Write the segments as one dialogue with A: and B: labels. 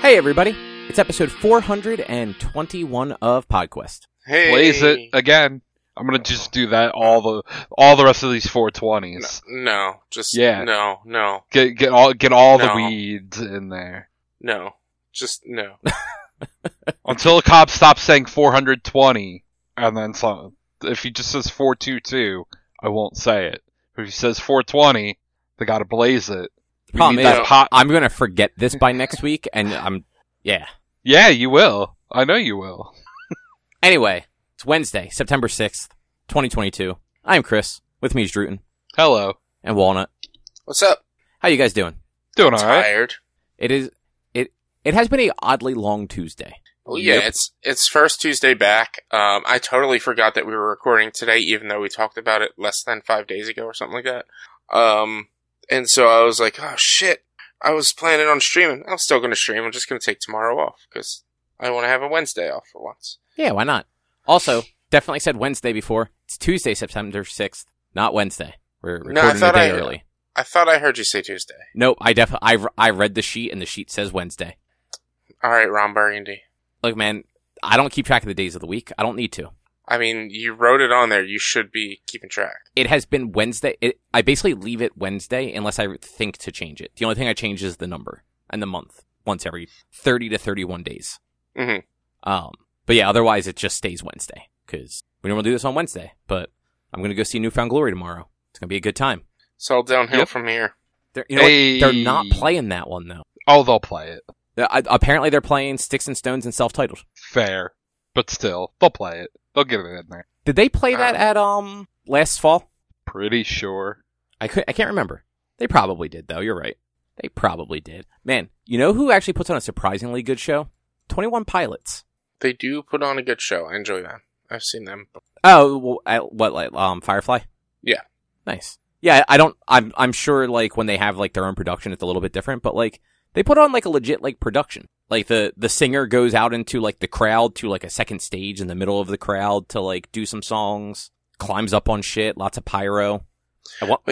A: Hey, everybody. It's episode 421 of PodQuest.
B: Hey,
C: Blaze it again. I'm gonna just do that all the all the rest of these 420s.
B: No, just
C: Yeah.
B: No, no,
C: Get get all get all the weeds in there
B: no. Just no.
C: until a cop stops saying 420, and then some. If he just says 422, I won't say it. If he says 420, they gotta blaze it. We
A: Problem is,
C: that.
A: I'm going to forget this by next week, and I'm, yeah.
C: Yeah, you will. I know you will.
A: Anyway, it's Wednesday, September 6th, 2022. I'm Chris. With me is Druten
C: Hello.
A: and Walnut.
B: What's up?
A: How you guys doing?
C: Doing all right.
B: Tired?
A: It is, it, it has been a oddly long Tuesday.
B: Well, yeah,
C: Yep.
B: it's it's first Tuesday back. Um, I totally forgot that we were recording today, even though we talked about it less than five days ago or something like that. Um, and so I was like, oh shit, I was planning on streaming. I'm still going to stream. I'm just going to take tomorrow off because I want to have a Wednesday off for once.
A: Yeah, why not? Also, definitely said Wednesday before. It's Tuesday, September 6th, not Wednesday. We're recording
B: No, I thought
A: day
B: I-
A: early.
B: I thought I heard you say Tuesday.
A: No, I definitely I, I read the sheet and the sheet says Wednesday.
B: All right, Ron Burgundy.
A: Look, man, I don't keep track of the days of the week. I don't need to.
B: I mean, you wrote it on there. You should be keeping track.
A: It has been Wednesday. It, I basically leave it Wednesday unless I think to change it. The only thing I change is the number and the month once every 30 to 31 days.
B: Mhm.
A: Um, but yeah, otherwise it just stays Wednesday because we normally do this on Wednesday. But I'm going to go see New Found Glory tomorrow. It's going to be a good time.
B: It's all downhill
C: Yep.
B: from here.
A: They're, you know what?
C: Hey.
A: They're not playing that one though.
C: Oh, they'll play it.
A: Uh, I, apparently they're playing Sticks and Stones and self-titled.
C: Fair, but still, they'll play it. They'll get it in there.
A: Did they play that at um last fall?
C: Pretty sure.
A: I could I can't remember. They probably did though. You're right. They probably did. Man, you know who actually puts on a surprisingly good show? Twenty One Pilots.
B: They do put on a good show. I enjoy them. I've seen them.
A: Oh, well, I, what like um Firefly?
B: Yeah.
A: Nice. Yeah, I don't. I'm I'm sure like when they have like their own production, it's a little bit different. But like they put on like a legit like production. Like the the singer goes out into like the crowd to like a second stage in the middle of the crowd to like do some songs. Climbs up on shit. Lots of pyro. And what?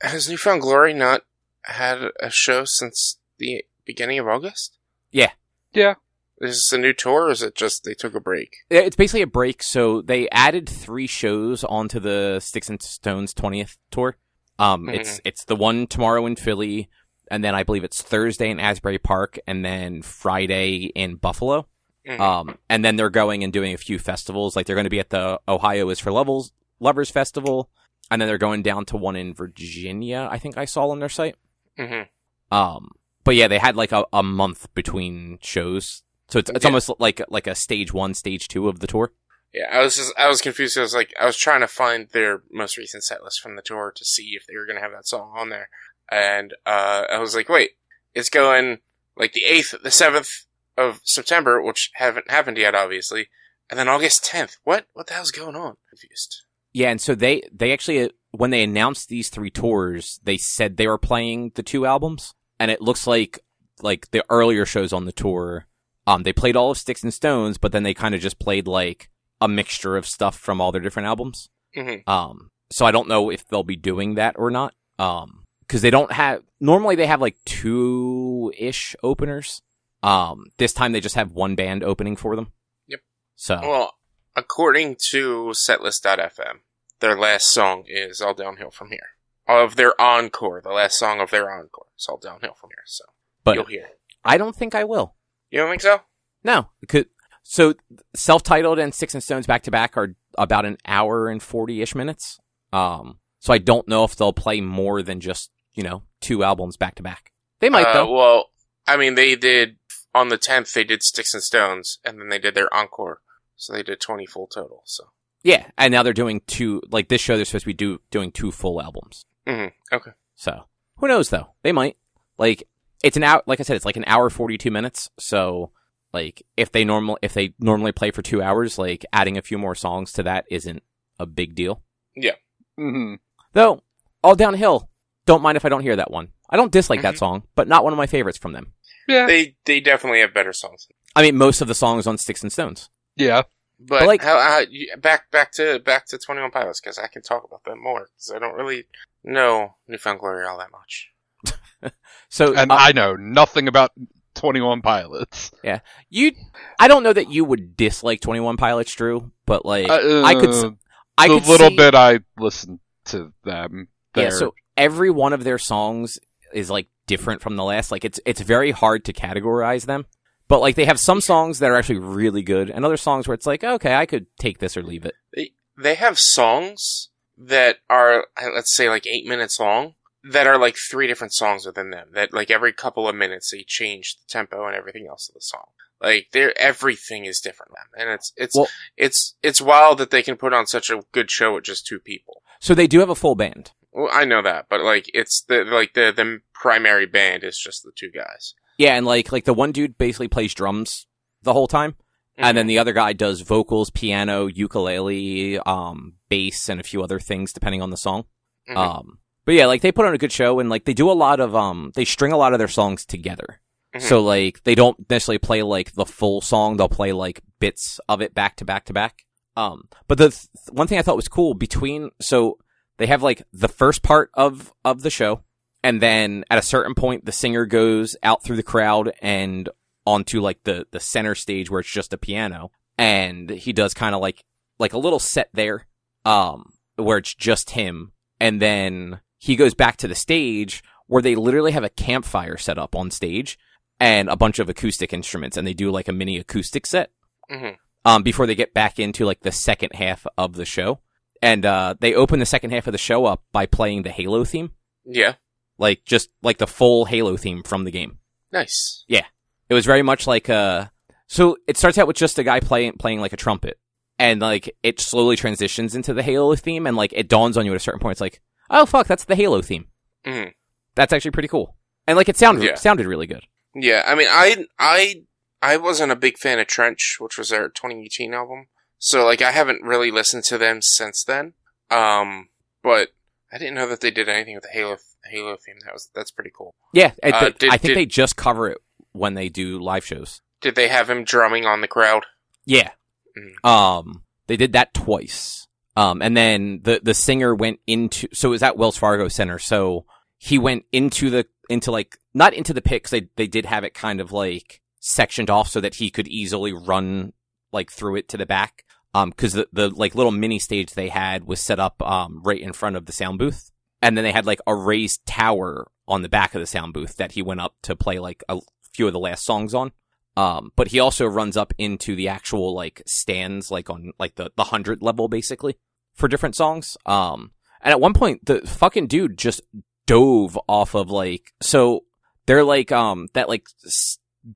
B: Has New Found Glory not had a show since the beginning of August?
C: Yeah. Yeah.
B: Is this a new tour or is it just they took a break?
A: Yeah, It's basically a break. So they added three shows onto the Sticks and Stones 20th tour. Um, it's it's the one tomorrow in Philly, and then I believe it's Thursday in Asbury Park, and then Friday in Buffalo.
B: Mhm.
A: Um, and then they're going and doing a few festivals. Like they're going to be at the Ohio is for Levels Lovers Festival, and then they're going down to one in Virginia. I think I saw on their site.
B: Mhm.
A: Um, but yeah, they had like a, a month between shows, so it's it's
B: Yeah.
A: almost like like a stage one, stage two of the tour.
B: Yeah, I was just I was confused. I was like I was trying to find their most recent set list from the tour to see if they were gonna have that song on there, and uh, I was like, wait, it's going like the eighth, the seventh of September, which haven't happened yet, obviously, and then August tenth. What what the hell's going on? Confused.
A: Yeah, and so they they actually uh, when they announced these three tours, they said they were playing the two albums, and it looks like like the earlier shows on the tour, um, they played all of Sticks and Stones, but then they kind of just played like a mixture of stuff from all their different albums.
B: Mhm.
A: Um, so I don't know if they'll be doing that or not. Um, because they don't have normally they have like two ish openers. Um, this time they just have one band opening for them.
B: Yep.
A: So
B: Well, according to Setlist.fm, their last song is "All Downhill from Here." Of their encore, the last song of their encore, is all downhill from here. So
A: but
B: you'll hear.
A: I don't think I will.
B: You don't think so?
A: No, because so self-titled and Sticks and Stones back to back are about an hour and forty ish minutes. Um, so I don't know if they'll play more than just you know two albums back to back. They might
B: Uh,
A: though.
B: Well, I mean, they did on the tenth. They did Sticks and Stones, and then they did their encore. So they did twenty full total. So
A: Yeah, and now they're doing two. Like this show, they're supposed to be do doing two full albums.
B: hmm okay,
A: So who knows though? They might. Like it's an hour. Like I said, it's like an hour forty two minutes. So like if they normal if they normally play for two hours, like adding a few more songs to that isn't a big deal. Yeah.
C: Mm-hmm.
A: Though all downhill. Don't mind if I don't hear that one. I don't dislike that
B: Mhm.
A: song, but not one of my favorites from them.
C: Yeah.
B: they they definitely have better songs.
A: I mean, most of the songs on Sticks and Stones.
C: yeah.
B: But,
A: But, like-
B: how, how you, back back to back to Twenty One Pilots because I can talk about them more because I don't really know New Found Glory all that much.
A: So
C: And
A: uh,
C: I know nothing about Twenty One Pilots.
A: Yeah, you, I don't know that you would dislike Twenty One Pilots, Drew, but like
C: Uh,
A: I could,
C: uh,
A: I
C: the
A: could
C: little
A: see-
C: bit I listened to them.
A: Yeah,
C: they're-
A: so every one of their songs is like different from the last. Like it's it's very hard to categorize them. But like they have some songs that are actually really good, and other songs where it's like, okay, I could take this or leave it.
B: They they have songs that are, let's say, like eight minutes long, that are like three different songs within them. That like every couple of minutes they change the tempo and everything else of the song. Like they're everything is different, and it's it's
A: Well-
B: it's it's wild that they can put on such a good show with just two people.
A: So they do have a full band.
B: Well, I know that, but like it's the like the the primary band is just the two guys.
A: Yeah, and like like the one dude basically plays drums the whole time, and then the other guy does vocals, piano, ukulele, um, bass, and a few other things depending on the song.
B: Mhm.
A: Um, but yeah, like they put on a good show, and like they do a lot of um, they string a lot of their songs together.
B: Mhm.
A: So like they don't necessarily play like the full song; they'll play like bits of it back to back to back. Um, but the th- one thing I thought was cool between so they have like the first part of of the show, and then at a certain point, the singer goes out through the crowd and onto like the the center stage where it's just a piano, and he does kind of like like a little set there, um, where it's just him, and then he goes back to the stage where they literally have a campfire set up on stage and a bunch of acoustic instruments, and they do like a mini acoustic set
B: Mhm.
A: um, before they get back into like the second half of the show. And uh, they open the second half of the show up by playing the Halo theme,
B: Yeah,
A: like just like the full Halo theme from the game.
B: nice.
A: Yeah, it was very much like uh so it starts out with just a guy playing playing like a trumpet. And like it slowly transitions into the Halo theme and like it dawns on you at a certain point it's like, "Oh fuck, that's the Halo theme."
B: Mhm.
A: That's actually pretty cool. And like it sounded
B: Yeah.
A: sounded really good.
B: Yeah, I mean, I I I wasn't a big fan of Trench, which was their 2018 album. So like, I haven't really listened to them since then. Um, but I didn't know that they did anything with the Halo Halo theme. That was that's pretty cool.
A: Yeah, it-
B: Uh, did-
A: I think
B: did-
A: they just cover it when they do live shows.
B: Did they have him drumming on the crowd?
A: Yeah.
B: Mhm.
A: Um, they did that twice. Um, and then the, the singer went into, so it was at Wells Fargo Center. So he went into the, into like, not into the pit 'cause they, they did have it kind of like sectioned off so that he could easily run like through it to the back. Um, cause the, the like little mini stage they had was set up, um, right in front of the sound booth. And then they had like a raised tower on the back of the sound booth that he went up to play like a few of the last songs on. Um, but he also runs up into the actual like stands, like on like the the hundred level, basically for different songs. Um, and at one point, the fucking dude just dove off of like so they're like um that like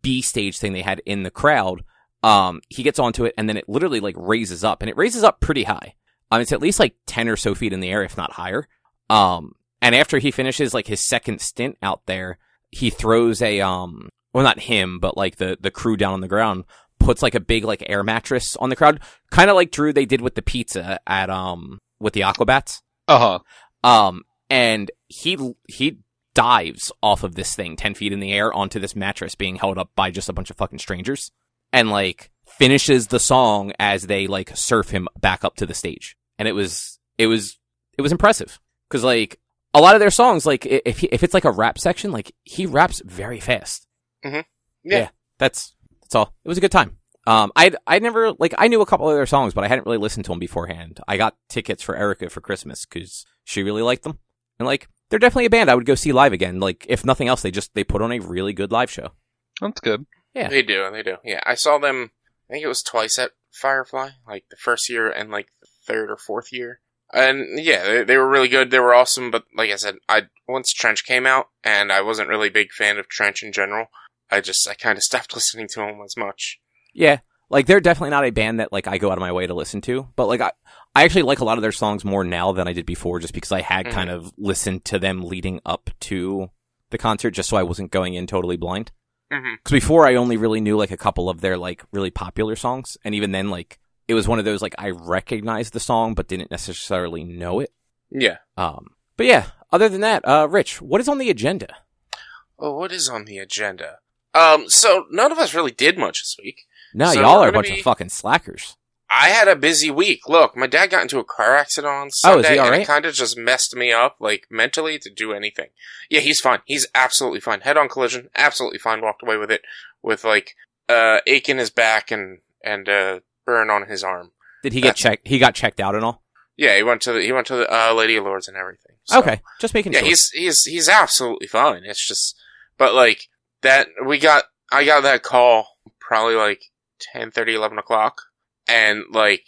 A: B stage thing they had in the crowd. Um, he gets onto it and then it literally like raises up and it raises up pretty high. Um, it's at least like ten or so feet in the air, if not higher. Um, and after he finishes like his second stint out there, he throws a um well not him but like the the crew down on the ground puts like a big like air mattress on the crowd kind of like drew they did with the pizza at um with the aquabats
C: Uh huh.
A: um and he he dives off of this thing 10 feet in the air onto this mattress being held up by just a bunch of fucking strangers and like finishes the song as they like surf him back up to the stage and it was it was it was impressive because like a lot of their songs like if he, if it's like a rap section like he raps very fast
B: Yeah.
A: that's that's all. It was a good time. Um, I I never like I knew a couple of their songs, but I hadn't really listened to them beforehand. I got tickets for Erica for Christmas because she really liked them, and like they're definitely a band I would go see live again. Like if nothing else, they just they put on a really good live show.
C: That's good.
A: Yeah.
B: They do, they do. Yeah, I saw them. I think it was twice at Firefly, like the first year and like the third or fourth year. And yeah, they, they were really good. They were awesome. But like I said, I once Trench came out, and I wasn't really a big fan of Trench in general. I just I kind of stopped listening to them as much.
A: Yeah, like they're definitely not a band that like I go out of my way to listen to, but like I I actually like a lot of their songs more now than I did before, just because I had
B: Mhm.
A: kind of listened to them leading up to the concert, just so I wasn't going in totally blind.
B: Hmm
A: Because before I only really knew like a couple of their like really popular songs, and even then like it was one of those like I recognized the song but didn't necessarily know it.
B: Yeah.
A: Um, but yeah, other than that, uh, Rich, what is on the agenda?
B: Oh, what is on the agenda? Um, so none of us really did much this week.
A: No,
B: So
A: y'all
B: we're
A: a bunch
B: be-
A: of fucking slackers.
B: I had a busy week. Look, my dad got into a car accident on
A: Oh, is
B: Sunday,
A: he all
B: and it kind of just messed me up, like mentally, to do anything. Yeah, he's fine. He's absolutely fine. Head-on collision, absolutely fine. Walked away with it, with like uh, ache in his back and and uh, burn on his arm.
A: Did he get checked? He got checked out and all.
B: Yeah, he went to the he went to the uh, Lady of Lourdes and everything. So,
A: okay, just making sure.
B: Yeah,
A: sure.
B: he's he's he's absolutely fine. It's just, but like that, we got I got that call probably like 10, 30, 11 o'clock, and like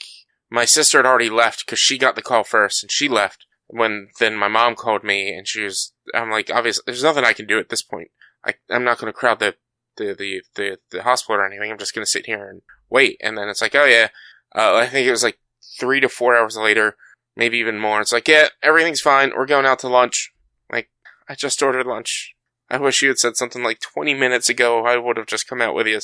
B: my sister had already left because she got the call first, and she left. When then my mom called me, and she was, I'm like, obviously, there's nothing I can do at this point. I I'm not going to crowd the the, the the the hospital or anything. I'm just going to sit here and wait. And then it's like, oh yeah, uh, I think it was like three to four hours later, maybe even more. It's like, yeah, everything's fine. We're going out to lunch. Like, I just ordered lunch. I wish you had said something like 20 minutes ago. I would have just come out with you.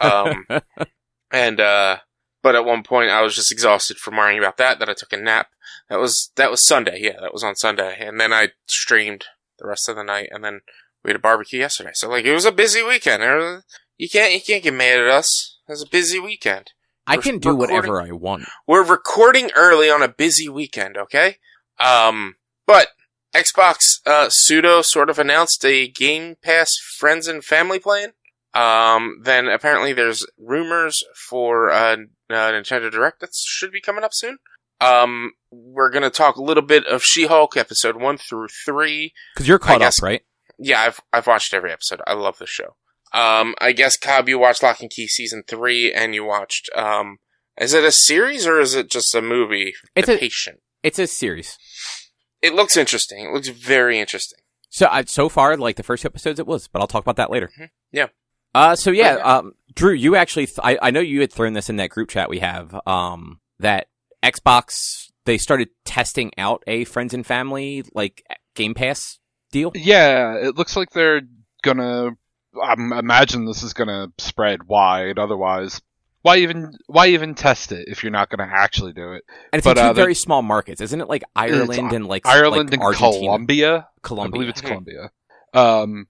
B: Um, and, uh, but at one point I was just exhausted from worrying about that, that I took a nap. That was, that was Sunday. Yeah, that was on Sunday. And then I streamed the rest of the night and then we had a barbecue yesterday. So like, it was a busy weekend. Was- You can't, you can't get mad at us. It was a busy weekend.
A: I
B: we're
A: can do whatever I want.
B: We're recording early on a busy weekend, okay? Um, but Xbox uh, pseudo sort of announced a Game Pass Friends and Family plan. Um, then apparently there's rumors for uh, uh, Nintendo Direct that should be coming up soon. Um, we're gonna talk a little bit of She-Hulk episode one through three.
A: Because you're caught up, right?
B: Yeah, I've I've watched every episode. I love the show. Um, I guess Cobb, you watched Locke and Key season three, and you watched um, is it a series or is it just a movie?
A: It's
B: the
A: a-
B: Patient.
A: It's a series.
B: It looks interesting. It looks very interesting.
A: So I, so far, like the first episodes, it was, but I'll talk about that later.
B: Mhm. Yeah.
A: Uh, so yeah,
B: Okay.
A: um, Drew, you actually, th- I, I know you had thrown this in that group chat we have, um, that Xbox, they started testing out a friends and family, like, Game Pass deal.
C: Yeah, it looks like they're gonna. I imagine this is gonna spread wide. Otherwise, why even why even test it if you're not gonna actually do it?
A: And it's
C: But,
A: in two
C: uh,
A: very small markets. Isn't it like Ireland and like,
C: Ireland
A: like
C: and
A: Argentina?
C: Colombia.
A: Colombia.
C: I believe it's. Colombia. Um,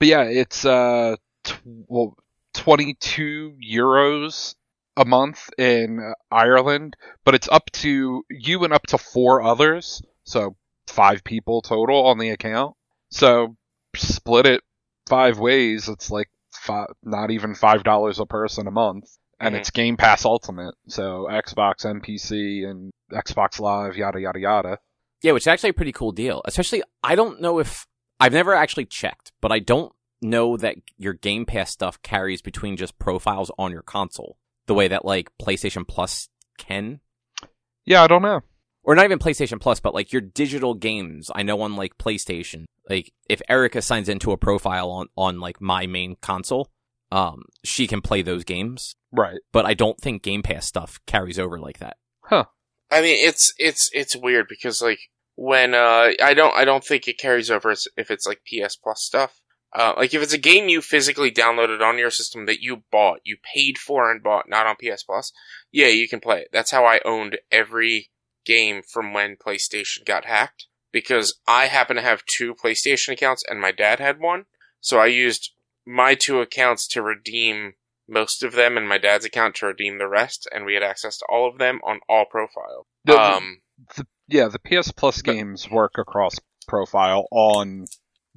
C: but yeah, it's uh, tw- well, twenty two euros a month in Ireland, but it's up to you and up to four others, so five people total on the account. So split it five ways. It's like five, not even five dollars a person a month. And
B: Mhm.
C: it's Game Pass Ultimate, so Xbox, NPC, and Xbox Live, yada yada yada.
A: Yeah, which is actually a pretty cool deal. Especially, I don't know if I've never actually checked, but I don't know that your Game Pass stuff carries between just profiles on your console the way that like PlayStation Plus can,
C: Yeah, I don't know.
A: or not even PlayStation Plus, but like your digital games. I know on like PlayStation, like if Erica signs into a profile on on like my main console, um, she can play those games.
C: Right.
A: But I don't think Game Pass stuff carries over like that. Huh.
B: I mean, it's it's it's weird because like when uh, I don't I don't think it carries over if it's like PS Plus stuff. Uh, like if it's a game you physically downloaded on your system that you bought, you paid for and bought, not on PS Plus. Yeah, you can play it. That's how I owned every game from when PlayStation got hacked because I happen to have two PlayStation accounts and my dad had one. So I used my two accounts to redeem most of them and my dad's account to redeem the rest and we had access to all of them on all profiles.
C: The-
B: Um,
C: Yeah, the PS Plus games work across profile on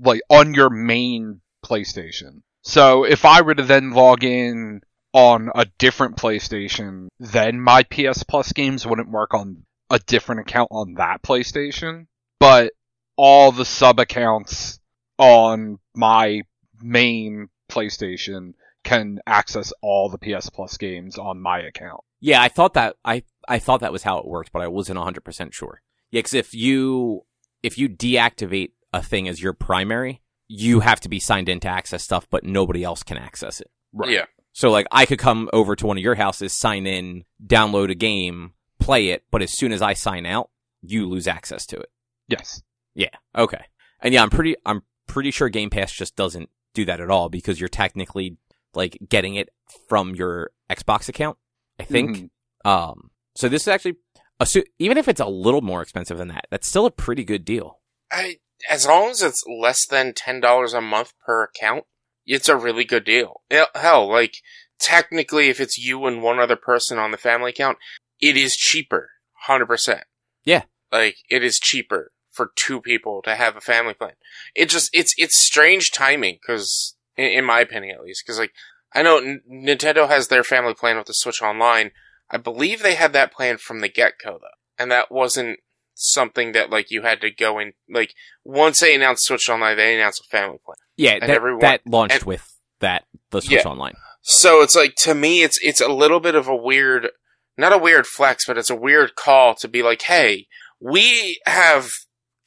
C: like on your main PlayStation. So if I were to then log in on a different PlayStation, then my PS Plus games wouldn't work on a different account on that PlayStation. But all the sub accounts on my main PlayStation can access all the PS Plus games on my account.
A: Yeah, I thought that I I thought that was how it worked, but I wasn't 100% sure. Yeah, cuz if you if you deactivate a thing as your primary, you have to be signed in to access stuff, but nobody else can access it. Right.
B: Yeah.
A: So like I could come over to one of your houses, sign in, download a game, play it, but as soon as I sign out, you lose access to it.
C: Yes.
A: Yeah. Okay. And yeah, I'm pretty I'm pretty sure Game Pass just doesn't do that at all because you're technically like getting it from your Xbox account, I think.
C: Mhm.
A: Um, so this is actually, assu- even if it's a little more expensive than that, that's still a pretty good deal.
B: I, as long as it's less than ten dollars a month per account, it's a really good deal. Hell, like technically, if it's you and one other person on the family account, it is cheaper. 100%.
A: Yeah.
B: Like, it is cheaper for two people to have a family plan. It just, it's, it's strange timing, cause, in, in my opinion at least, cause like, I know N- Nintendo has their family plan with the Switch Online. I believe they had that plan from the get-go though. And that wasn't something that like you had to go in, like, once they announced Switch Online, they announced a family plan.
A: Yeah, that,
B: everyone-
A: that launched
B: and-
A: with that the Switch
B: Yeah.
A: Online.
B: So it's like to me, it's it's a little bit of a weird, not a weird flex, but it's a weird call to be like, hey, we have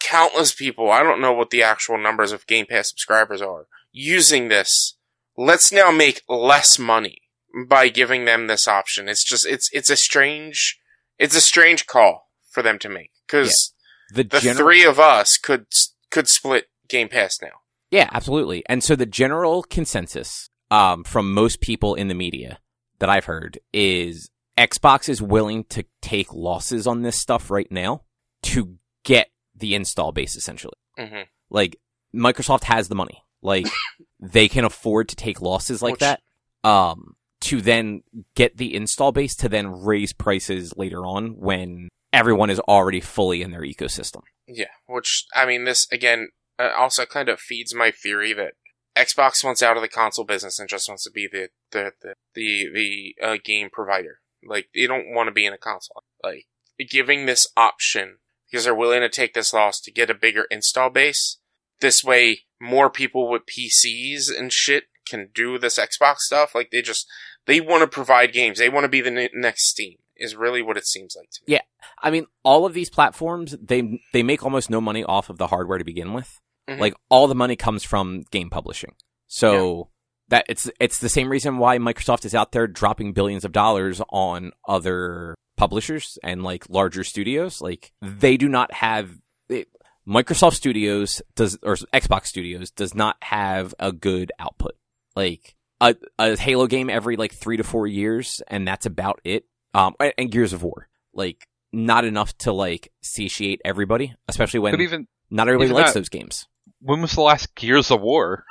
B: countless people. I don't know what the actual numbers of Game Pass subscribers are using this. Let's now make less money by giving them this option. It's just it's it's a strange it's a strange call for them to make because
A: The,
B: the
A: gener-
B: three of us could could split Game Pass now.
A: Yeah, absolutely. And so the general consensus um, from most people in the media that I've heard is Xbox is willing to take losses on this stuff right now to get the install base essentially.
B: hmm
A: Like Microsoft has the money. Like they can afford to take losses like
B: Which-
A: that um to then get the install base to then raise prices later on when everyone is already fully in their ecosystem.
B: Yeah, which I mean, this again uh, also kind of feeds my theory that Xbox wants out of the console business and just wants to be the the the the, the uh, game provider. Like they don't want to be in a console. Like giving this option because they're willing to take this loss to get a bigger install base. This way, more people with PCs and shit can do this Xbox stuff. Like they just they want to provide games. They want to be the ne- next Steam. Is really what it seems like to me.
A: Yeah. I mean, all of these platforms, they they make almost no money off of the hardware to begin with.
B: Mhm.
A: Like all the money comes from game publishing. So that it's it's the same reason why Microsoft is out there dropping billions of dollars on other publishers and like larger studios. Like they do not have it, Microsoft Studios does or Xbox Studios does not have a good output. Like a, a Halo game every like three to four years, and that's about it. Um, and, and Gears of War, like not enough to like satiate everybody, especially when
C: But even
A: not everybody
C: even
A: likes
C: that-
A: those games.
C: when was the last Gears of War?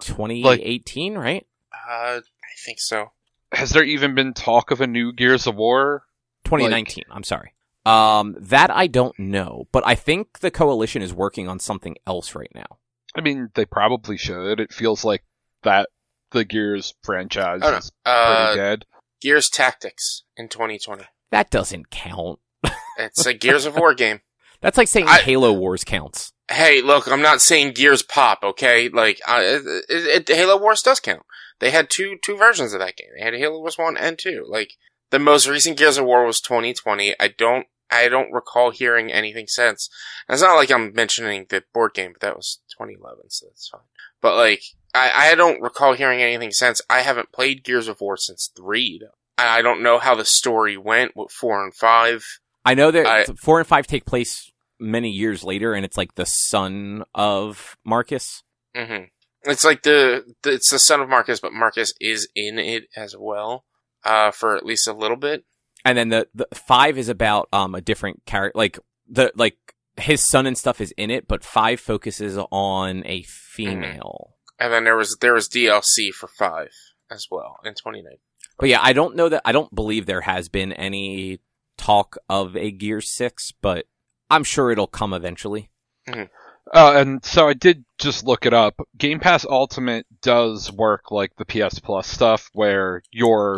A: 2018, right?
B: Uh, I think so.
C: Has there even been talk of a new Gears of War?
A: 2019. I'm sorry. Um, that I don't know, but I think the coalition is working on something else right now.
C: I mean, they probably should. It feels like that the Gears franchise
B: Oh, no.
C: is pretty
B: Uh,
C: dead.
B: Gears Tactics in 2020.
A: That doesn't count.
B: It's a Gears of War game.
A: That's like saying
B: I-
A: Halo Wars counts.
B: Hey, look, I'm not saying Gears Pop, okay? Like, it, it, it, Halo Wars does count. They had two two versions of that game. They had Halo Wars one and two. Like, the most recent Gears of War was 2020. I don't I don't recall hearing anything since. And it's not like I'm mentioning the board game, but that was 2011, so that's fine. But like, I, I don't recall hearing anything since. I haven't played Gears of War since three. Though. I don't know how the story went with four and five.
A: I know that
B: I-
A: four and five take place many years later, and it's like the son of Marcus.
B: hmm It's like the, the it's the son of Marcus, but Marcus is in it as well, uh, for at least a little bit.
A: And then the, the five is about um a different character like the like his son and stuff is in it but five focuses on a female
B: And then there was there was DLC for five as well in 2019.
A: but yeah i don't know that i don't believe there has been any talk of a gear six but i'm sure it'll come eventually
C: Uh, and so I did just look it up. Game Pass Ultimate does work like the PS Plus stuff, where your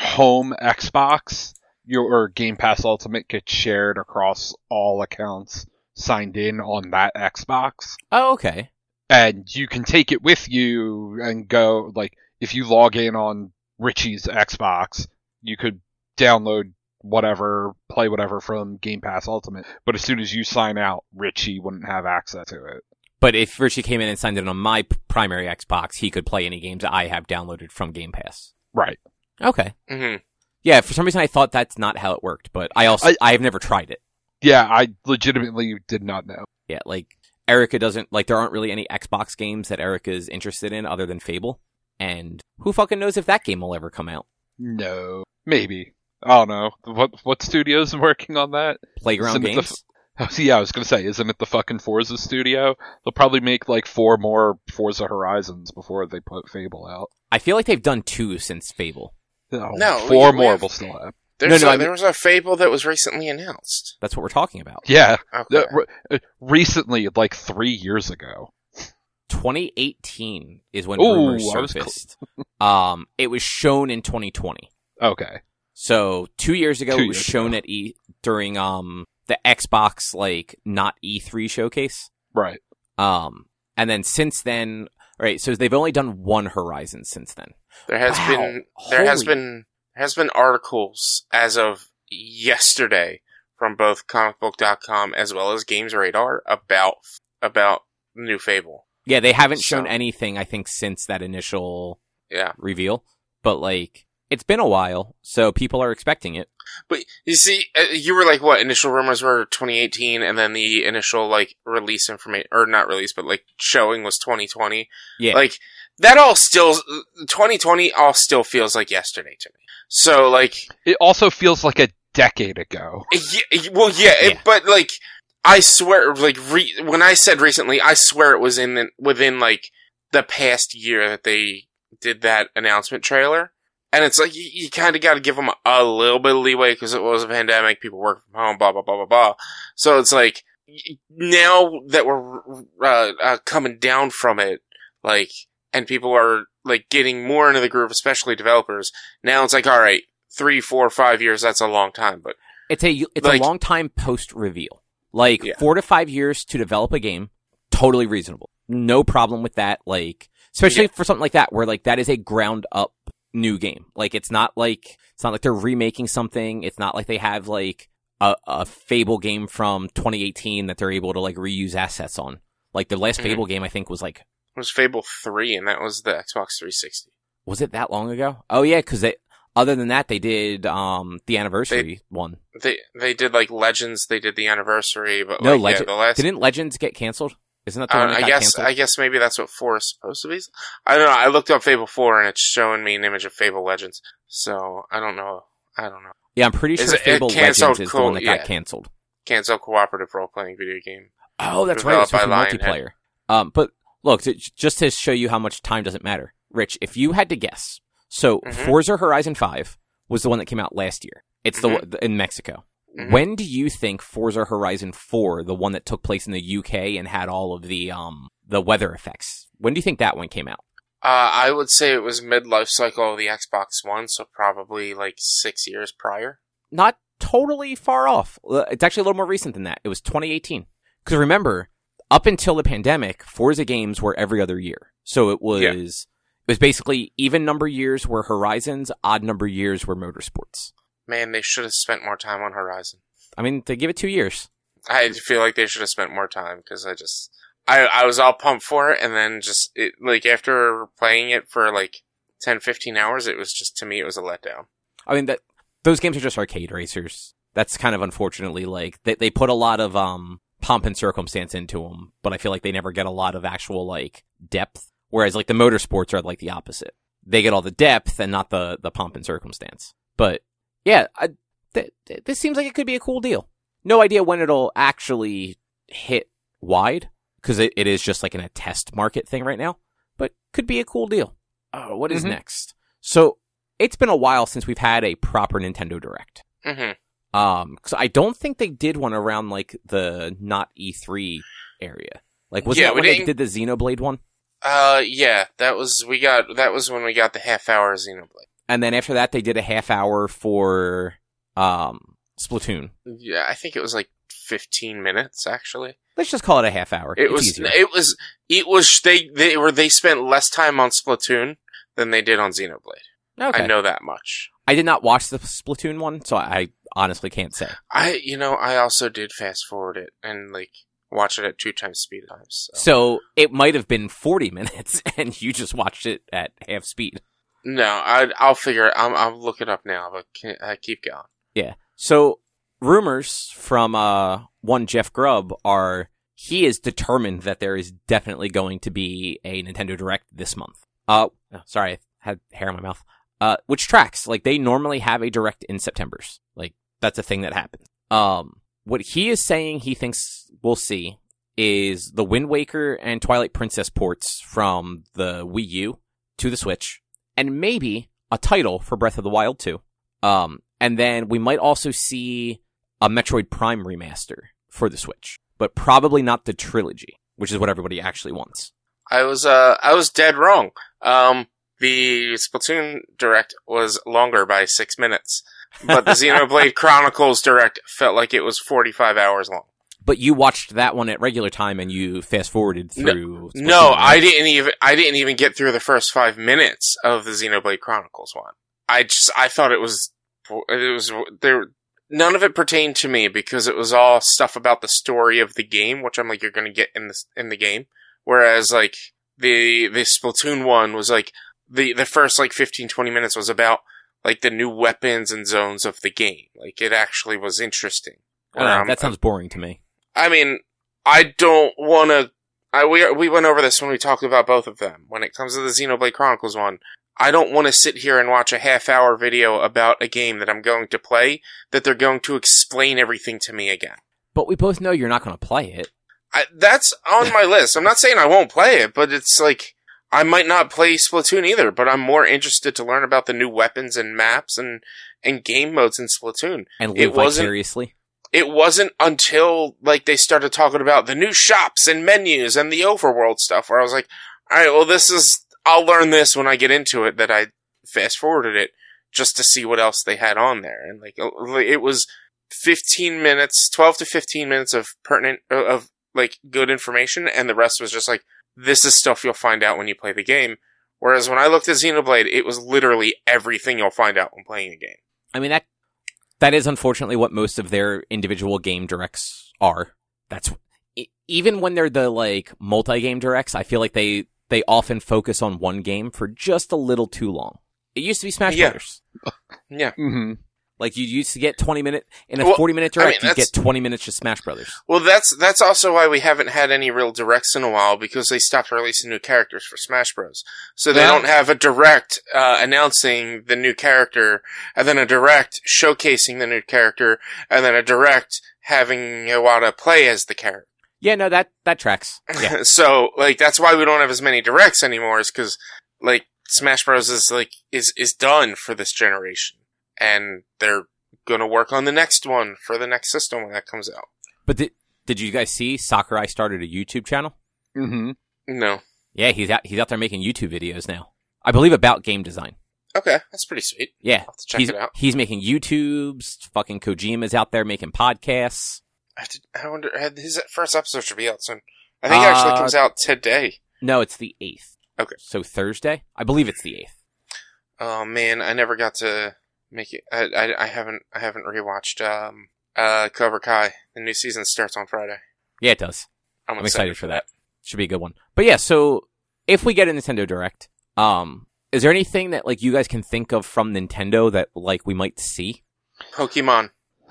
C: home Xbox, your Game Pass Ultimate gets shared across all accounts signed in on that Xbox.
A: oh okay
C: and you can take it with you and go like if you log in on Richie's Xbox, you could download whatever, play whatever from Game Pass Ultimate. But as soon as you sign out, Richie wouldn't have access to it.
A: but if richie came in and signed in on my primary xbox he could play any games i have downloaded from game pass
C: Right.
A: Okay
B: hmm
A: yeah for some reason i thought that's not how it worked but i also
C: I-
A: have never tried it
C: Yeah, I legitimately did not know.
A: Yeah, like Erica doesn't like there aren't really any Xbox games that Erica's interested in other than Fable. And who fucking knows if that game will ever come out?
C: No. Maybe. I don't know. What what studio's working on that?
A: Playground
C: Isn't it the
A: games?
C: yeah, I was gonna say, isn't it the fucking Forza studio? They'll probably make like four more Forza Horizons before they put Fable out.
A: I feel like they've done two since Fable.
C: No,
B: No,
C: four
B: we
C: more
B: have-
C: will still have.
B: There's
A: no,
B: a,
A: I mean-
B: there was a Fable that was recently announced.
A: That's what we're talking about.
C: Yeah,
B: Okay.
C: uh, re- recently, like three years ago.
A: 2018 is when
C: Ooh,
A: rumors
C: I was cl-
A: surfaced. um, it was shown in 2020.
C: Okay,
A: So two years ago,
C: Two
A: it was shown
C: ago.
A: at E during um the Xbox like not E3 showcase.
C: right.
A: Um, and then since then, right? So they've only done one Horizon since then.
B: There has
A: Wow.
B: been there has been there has been articles as of yesterday from both comicbook.com as well as Games Radar about about new Fable.
A: Yeah, they haven't shown anything. I think since that initial
B: Yeah.
A: reveal, but like it's been a while, so people are expecting it.
B: But you see, uh, you were like, what initial rumors were 2018, and then the initial like release information, or not release, but like showing was 2020.
A: Yeah.
B: like that all still 2020 all still feels like yesterday to me. So like,
C: It also feels like a decade ago.
B: yeah, well, yeah, it- but like, I swear, like re- when I said recently, I swear it was in the, within like the past year that they did that announcement trailer. And it's like, you, you kind of got to give them a little bit of leeway because it was a pandemic, people work from home, blah, blah, blah, blah, blah. So it's like, now that we're, uh, uh, coming down from it, like, and people are, like, getting more into the groove, especially developers, now it's like, alright, three, four, five years, that's a long time, but
A: It's a it's
B: Like-
A: a long time post reveal. Like
B: Yeah.
A: four to five years to develop a game, totally reasonable. No problem with that. Like especially
B: Yeah.
A: for something like that, where like that is a ground up new game. Like it's not like it's not like they're remaking something. It's not like they have like a, a Fable game from 2018 that they're able to like reuse assets on. Like the last
B: Mhm.
A: Fable game, I think was like
B: was Fable 3, and that was the Xbox 360.
A: was it that long ago? Oh yeah, because they other than that they did um the anniversary one.
B: They they did like Legends, they did the anniversary, but
A: No,
B: like,
A: Legend-
B: yeah, the last.
A: Didn't Legends get canceled? Isn't that the
B: Uh,
A: one that
B: I
A: got
B: guess
A: canceled?
B: I guess maybe that's what four is supposed to be. I don't know. I looked up Fable Four and it's showing me an image of Fable Legends. So I don't know. I don't know.
A: Yeah, I'm pretty
B: Is
A: sure
B: it- it
A: Fable Legends is the one that
B: yeah.
A: got canceled.
B: Cancel cooperative role playing video game.
A: Oh, that's right. It's
B: Developed
A: supposed to be
B: by Lionhead.
A: multiplayer. Um, but look, to, just to show you how much time doesn't matter, Rich, if you had to guess, so
B: Mhm.
A: Forza Horizon 5 was the one that came out last year. It's the
B: Mhm.
A: one in Mexico.
B: Mhm.
A: When do you think Forza Horizon 4, the one that took place in the UK and had all of the um the weather effects, when do you think that one came out?
B: Uh, I would say it was mid life cycle of the Xbox One, so probably like six years prior.
A: Not totally far off. It's actually a little more recent than that. It was 2018. Because remember, up until the pandemic, Forza games were every other year. So it was
B: Yeah.
A: it was basically even number years were Horizons, odd number years were Motorsports.
B: Man, they should have spent more time on Horizon.
A: I mean, they give it two years.
B: I feel like they should have spent more time because I just I I was all pumped for it and then just it like after playing it for like 10 15 hours it was just to me it was a letdown.
A: I mean that those games are just arcade racers. That's kind of unfortunately like they they put a lot of um pomp and circumstance into them, but I feel like they never get a lot of actual like depth. Whereas like the motorsports are like the opposite. They get all the depth and not the the pomp and circumstance. But yeah, I, th- th- this seems like it could be a cool deal. No idea when it'll actually hit wide because it, it is just like in a test market thing right now, but could be a cool deal. Oh, what is
C: Mhm.
A: next? So it's been a while since we've had a proper Nintendo Direct.
B: Mhm.
A: Um, cause I don't think they did one around like the not E3 area. Like, was
B: Yeah,
A: that when they did the Xenoblade one?
B: Uh yeah, that was we got that was when we got the half hour Xenoblade.
A: And then after that, they did a half hour for, um, Splatoon.
B: Yeah, I think it was like 15 minutes actually.
A: Let's just call it a half hour.
B: It
A: It's
B: was
A: easier.
B: it was it was they they were they spent less time on Splatoon than they did on Xenoblade.
A: okay.
B: I know that much.
A: I did not watch the Splatoon one, so I honestly can't say.
B: I you know, I also did fast forward it and like watch it at two times speed times. So.
A: So it might have been 40 minutes and you just watched it at half speed.
B: No, I I'll figure it. I'll, I'll look it up now, but can, uh, keep going.
A: Yeah. So rumors from uh one Jeff Grubb are he is determined that there is definitely going to be a Nintendo Direct this month. Uh oh, sorry, I had hair in my mouth. Uh which tracks. Like they normally have a direct in September's. Like that's a thing that happens. Um what he is saying he thinks we'll see is the Wind Waker and Twilight Princess ports from the Wii U to the Switch, and maybe a title for Breath of the Wild 2. Um, and then we might also see a Metroid Prime remaster for the Switch, but probably not the trilogy, which is what everybody actually wants.
B: I was uh I was dead wrong. Um, the Splatoon direct was longer by six minutes, but the Xenoblade Chronicles direct felt like it was forty five hours long.
A: But you watched that one at regular time and you fast forwarded through. Splatoon,
B: No, I didn't even I didn't even get through the first five minutes of the Xenoblade Chronicles one. I just I thought it was it was there. None of it pertained to me because it was all stuff about the story of the game, which I'm like you're going to get in the in the game. Whereas like the the Splatoon one was like the the first like 15 20 minutes was about like the new weapons and zones of the game. Like it actually was interesting. Um,
A: that sounds boring to me.
B: I mean, I don't want to. I we we went over this when we talked about both of them. When it comes to the Xenoblade Chronicles one, I don't want to sit here and watch a half hour video about a game that I'm going to play that they're going to explain everything to me again.
A: But we both know you're not going to play it.
B: I, that's on my list. I'm not saying I won't play it, but it's like I might not play Splatoon either. But I'm more interested to learn about the new weapons and maps and and game modes in Splatoon.
A: And
B: It wasn't-
A: vicariously.
B: it wasn't until like they started talking about the new shops and menus and the overworld stuff where I was like, all right, well, this is, I'll learn this when I get into it that I fast forwarded it just to see what else they had on there. And like, it was 15 minutes, 12 to 15 minutes of pertinent, uh, of like good information. And the rest was just like, this is stuff you'll find out when you play the game. Whereas when I looked at Xenoblade, it was literally everything you'll find out when playing a game.
A: I mean that that is unfortunately what most of their individual game directs are. That's even when they're the like multi-game directs, I feel like they they often focus on one game for just a little too long. It used to be Smash
B: Yeah.
A: Brothers.
B: Yeah.
C: Mm-hmm.
A: Like you used to get 20 minute in a
B: Well,
A: 40 minute
B: I mean,
A: direct, you get 20 minutes to Smash Brothers.
B: Well, that's that's also why we haven't had any real directs in a while because they stopped releasing new characters for Smash Bros. So they
C: Yeah.
B: don't have a direct uh, announcing the new character, and then a direct showcasing the new character, and then a direct having Iwata play as the character.
A: Yeah, no, that that tracks. Yeah.
B: so like that's why we don't have as many directs anymore, is because like Smash Bros is like is is done for this generation, and they're gonna work on the next one for the next system when that comes out.
A: But did did you guys see Sakurai started a YouTube channel?
C: Mm-hmm.
B: No.
A: Yeah, he's out he's out there making YouTube videos now. I believe about game design.
B: Okay, that's pretty sweet.
A: Yeah.
B: I'll have to check
A: he's,
B: it out.
A: he's making YouTubes. Fucking Kojima's out there making podcasts.
B: I, have to, I wonder. uh, His first episode should be out soon. I think it actually
A: Uh,
B: comes out today.
A: No, it's the eighth.
B: Okay.
A: So Thursday? I believe it's the eighth.
B: Oh man, I never got to make it. I, I, I haven't I haven't rewatched um uh Cobra Kai. The new season starts on Friday.
A: Yeah, it does.
B: I'm,
A: I'm excited for that. Should be a good one. But yeah, so if we get a Nintendo Direct, um, is there anything that like you guys can think of from Nintendo that like we might see?
B: Pokemon.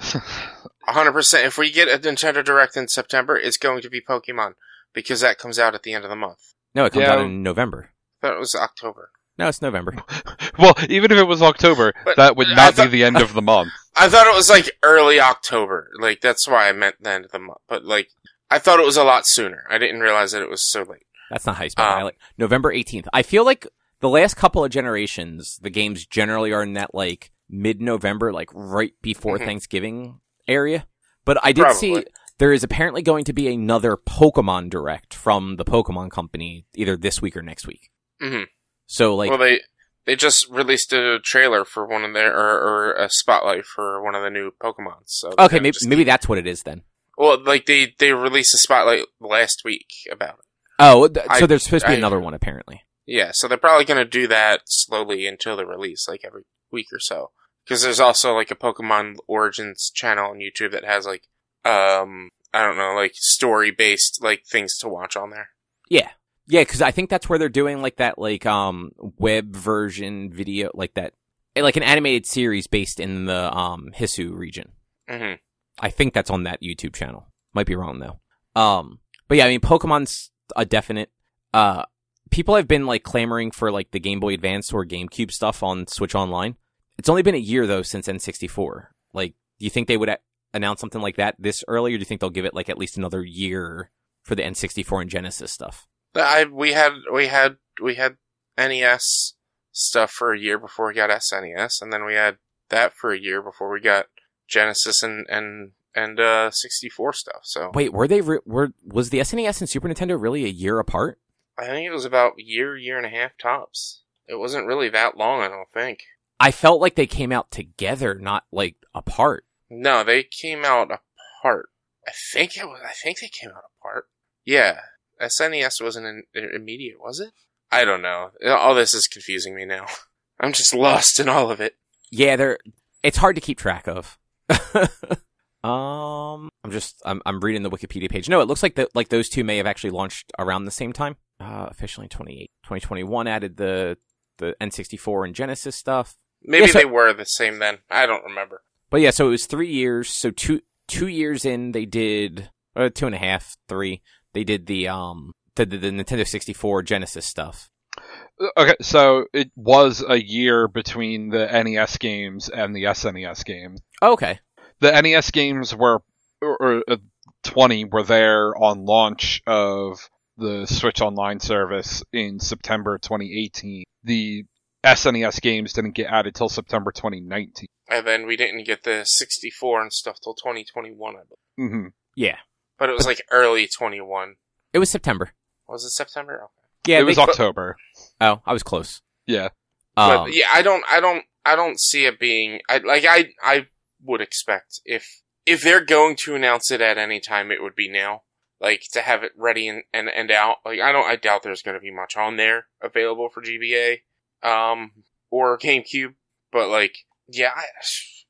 B: 100%. If we get a Nintendo Direct in September, it's going to be Pokemon because that comes out at the end of the month.
A: No, it comes
C: Yeah.
A: out in November.
B: I thought it was October.
A: No, it's November.
C: Well, even if it was October,
B: But-
C: that would not
B: thought-
C: be the end of the month.
B: I thought it was like early October. Like that's why I meant the end of the month. But like I thought it was a lot sooner. I didn't realize that it was so late.
A: That's not how you spell it.
B: Um,
A: like November 18th. I feel like the last couple of generations, the games generally are in that like mid-November, like right before
B: Mhm.
A: Thanksgiving area. But I did see there is apparently going to be another Pokemon Direct from the Pokemon Company either this week or next week.
B: hmm
A: So like,
B: well, they they just released a trailer for one of their or, or a spotlight for one of the new Pokemon. So
A: okay, maybe
B: just
A: maybe that's what it is then.
B: well, like they they released a spotlight last week about it.
A: Oh, th-
B: I-
A: so there's supposed to be
B: I-
A: another one apparently.
B: Yeah, so they're probably gonna do that slowly until the release, like every week or so. Because there's also like a Pokemon Origins channel on YouTube that has like um I don't know like story based like things to watch on there.
A: Yeah. Yeah, because I think that's where they're doing like that, like um web version video, like that, eh, like an animated series based in the um Hisui region.
B: hmm
A: I think that's on that YouTube channel. Might be wrong though. Um, but yeah, I mean, Pokemon's a definite. Uh, people have been like clamoring for like the Game Boy Advance or GameCube stuff on Switch Online. It's only been a year though since N64. Like, do you think they would a- announce something like that this early, or do you think they'll give it like at least another year for the N64 and Genesis stuff?
B: I we had we had we had NES stuff for a year before we got SNES, and then we had that for a year before we got Genesis and and and uh 64 stuff. So
A: Wait, were they re- were was the SNES and Super Nintendo really a year apart?
B: I think it was about year year and a half tops. It wasn't really that long, I don't think.
A: I felt like they came out together, not like apart.
B: No, they came out apart. I think it was. I think they came out apart. Yeah, SNES wasn't immediate, was it? I don't know. All this is confusing me now. I'm just lost in all of it.
A: Yeah, they're it's hard to keep track of. um, I'm just I'm I'm reading the Wikipedia page. No, it looks like that like those two may have actually launched around the same time. Uh, officially 28, 2021 added the the N64 and Genesis stuff.
B: Maybe
A: Yeah, so-
B: they were the same then. I don't remember.
A: But yeah, so it was three years. So two two years in, they did uh, two and a half, three. They did the um the, the, the Nintendo 64 Genesis stuff.
C: Okay, so it was a year between the NES games and the SNES games.
A: Oh, okay.
C: The NES games were, or, or uh, 20 were there on launch of the Switch Online service in September 2018. The SNES games didn't get added till September 2019.
B: And then we didn't get the 64 and stuff till 2021, I believe.
C: hmm
A: Yeah,
B: But it was like early 21.
A: it was September.
B: Was it September? Okay.
A: Yeah,
C: it was
A: they-
C: October.
A: oh, I was close.
C: Yeah.
B: But
A: Um,
B: yeah, I don't, I don't, I don't see it being. I like, I, I would expect if if they're going to announce it at any time, it would be now. Like to have it ready and and, and out. Like I don't, I doubt there's going to be much on there available for GBA, um, or GameCube. But like, yeah, I,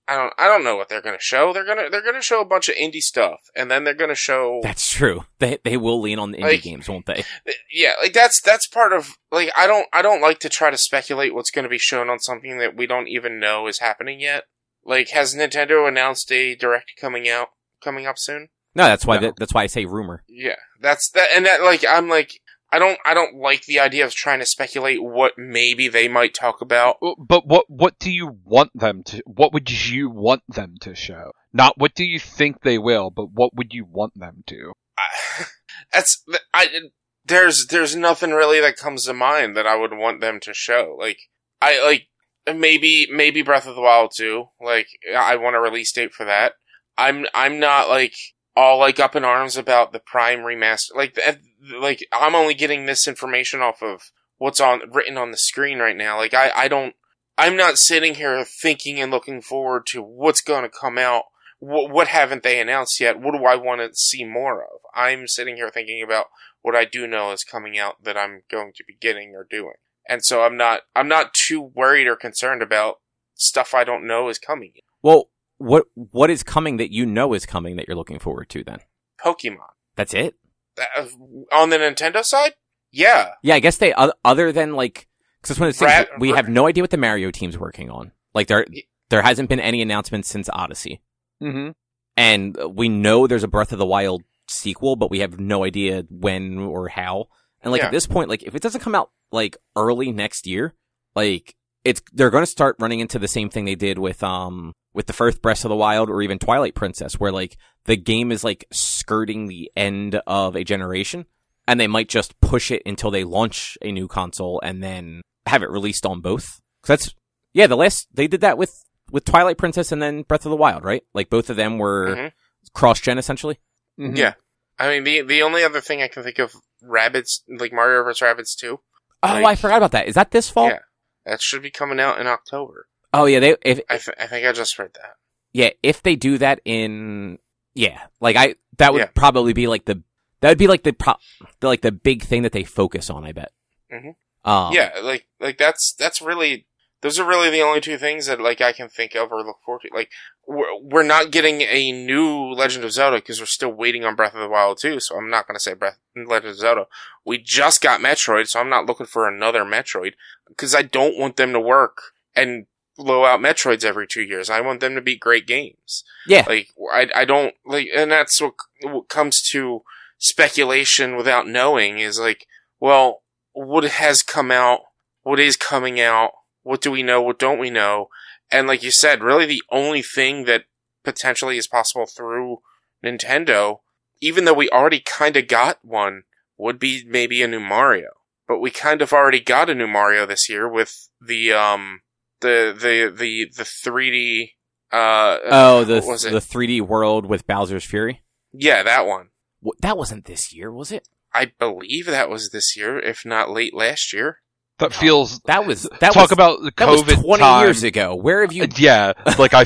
B: I don't, I don't know what they're going to show. They're gonna, they're gonna show a bunch of indie stuff, and then they're going to show.
A: That's true. They they will lean on the indie
B: Like-
A: games, won't they?
B: yeah like that's that's part of like i don't i don't like to try to speculate what's going to be shown on something that we don't even know is happening yet like has nintendo announced a direct coming out coming up soon
A: No, that's why
C: No.
A: that, that's why I say rumor.
B: yeah that's that and that like i'm like i don't i don't like the idea of trying to speculate what maybe they might talk about
C: But what what do you want them to? What would you want them to show? Not what do you think they will, but what would you want them to?
B: I- that's I there's there's nothing really that comes to mind that I would want them to show. Like I like maybe maybe Breath of the Wild 2. Like I want a release date for that. I'm I'm not like all like up in arms about the Prime remaster. Like th- like I'm only getting this information off of what's on written on the screen right now. Like I I don't I'm not sitting here thinking and looking forward to what's going to come out what, what haven't they announced yet? What do I want to see more of? I'm sitting here thinking about what I do know is coming out that I'm going to be getting or doing. And so I'm not I'm not too worried or concerned about stuff I don't know is coming.
A: Well, what what is coming that you know is coming that you're looking forward to? Then
B: Pokemon.
A: that's it.
B: Uh, on the Nintendo side? Yeah.
A: Yeah, I guess they other than like because that's one of the things we have no idea what the Mario team's working on. Like there there hasn't been any announcements since Odyssey,
C: Mm-hmm.
A: and we know there's a Breath of the Wild sequel, but we have no idea when or how. And like
B: Yeah.
A: at this point, like if it doesn't come out like early next year, like it's they're going to start running into the same thing they did with um with the first Breath of the Wild or even Twilight Princess, where like the game is like skirting the end of a generation, and they might just push it until they launch a new console and then have it released on both. 'Cause that's yeah, the last they did that with with Twilight Princess and then Breath of the Wild, right? Like both of them were
B: Mhm.
A: cross gen essentially.
C: Mm-hmm.
B: Yeah. I mean the the only other thing I can think of Rabbids like Mario vs Rabbids 2.
A: Oh,
B: Like-
A: I forgot about that. Is that this fall?
B: Yeah. That should be coming out in October.
A: Oh yeah, they if
B: I, th- I think I just read that.
A: yeah, if they do that in yeah, like I that would
B: Yeah.
A: probably be like the that would be like the, pro, the like the big thing that they focus on. I bet.
B: Mhm.
A: Um,
B: yeah, like like that's that's really those are really the only two things that like I can think of or look forward to. Like we're we're not getting a new Legend of Zelda because we're still waiting on Breath of the Wild 2, so I'm not going to say Breath Legend of Zelda. We just got Metroid, so I'm not looking for another Metroid because I don't want them to work and blow out Metroids every two years. I want them to be great games.
A: Yeah.
B: Like I I don't like, and that's what what comes to speculation without knowing is like, well, what has come out, what is coming out, what do we know, what don't we know, and like you said, really the only thing that potentially is possible through Nintendo, even though we already kind of got one, would be maybe a new Mario. But we kind of already got a new Mario this year with the um the the the the 3D uh
A: Oh, the the 3D world with Bowser's Fury.
B: yeah, that one.
A: That wasn't this year, was it?
B: I believe that was this year, if not late last year.
C: That feels.
A: That was that
C: talk
A: was
C: about the
A: that was
C: COVID
A: 20
C: time.
A: years ago. Where have you?
C: Yeah, like I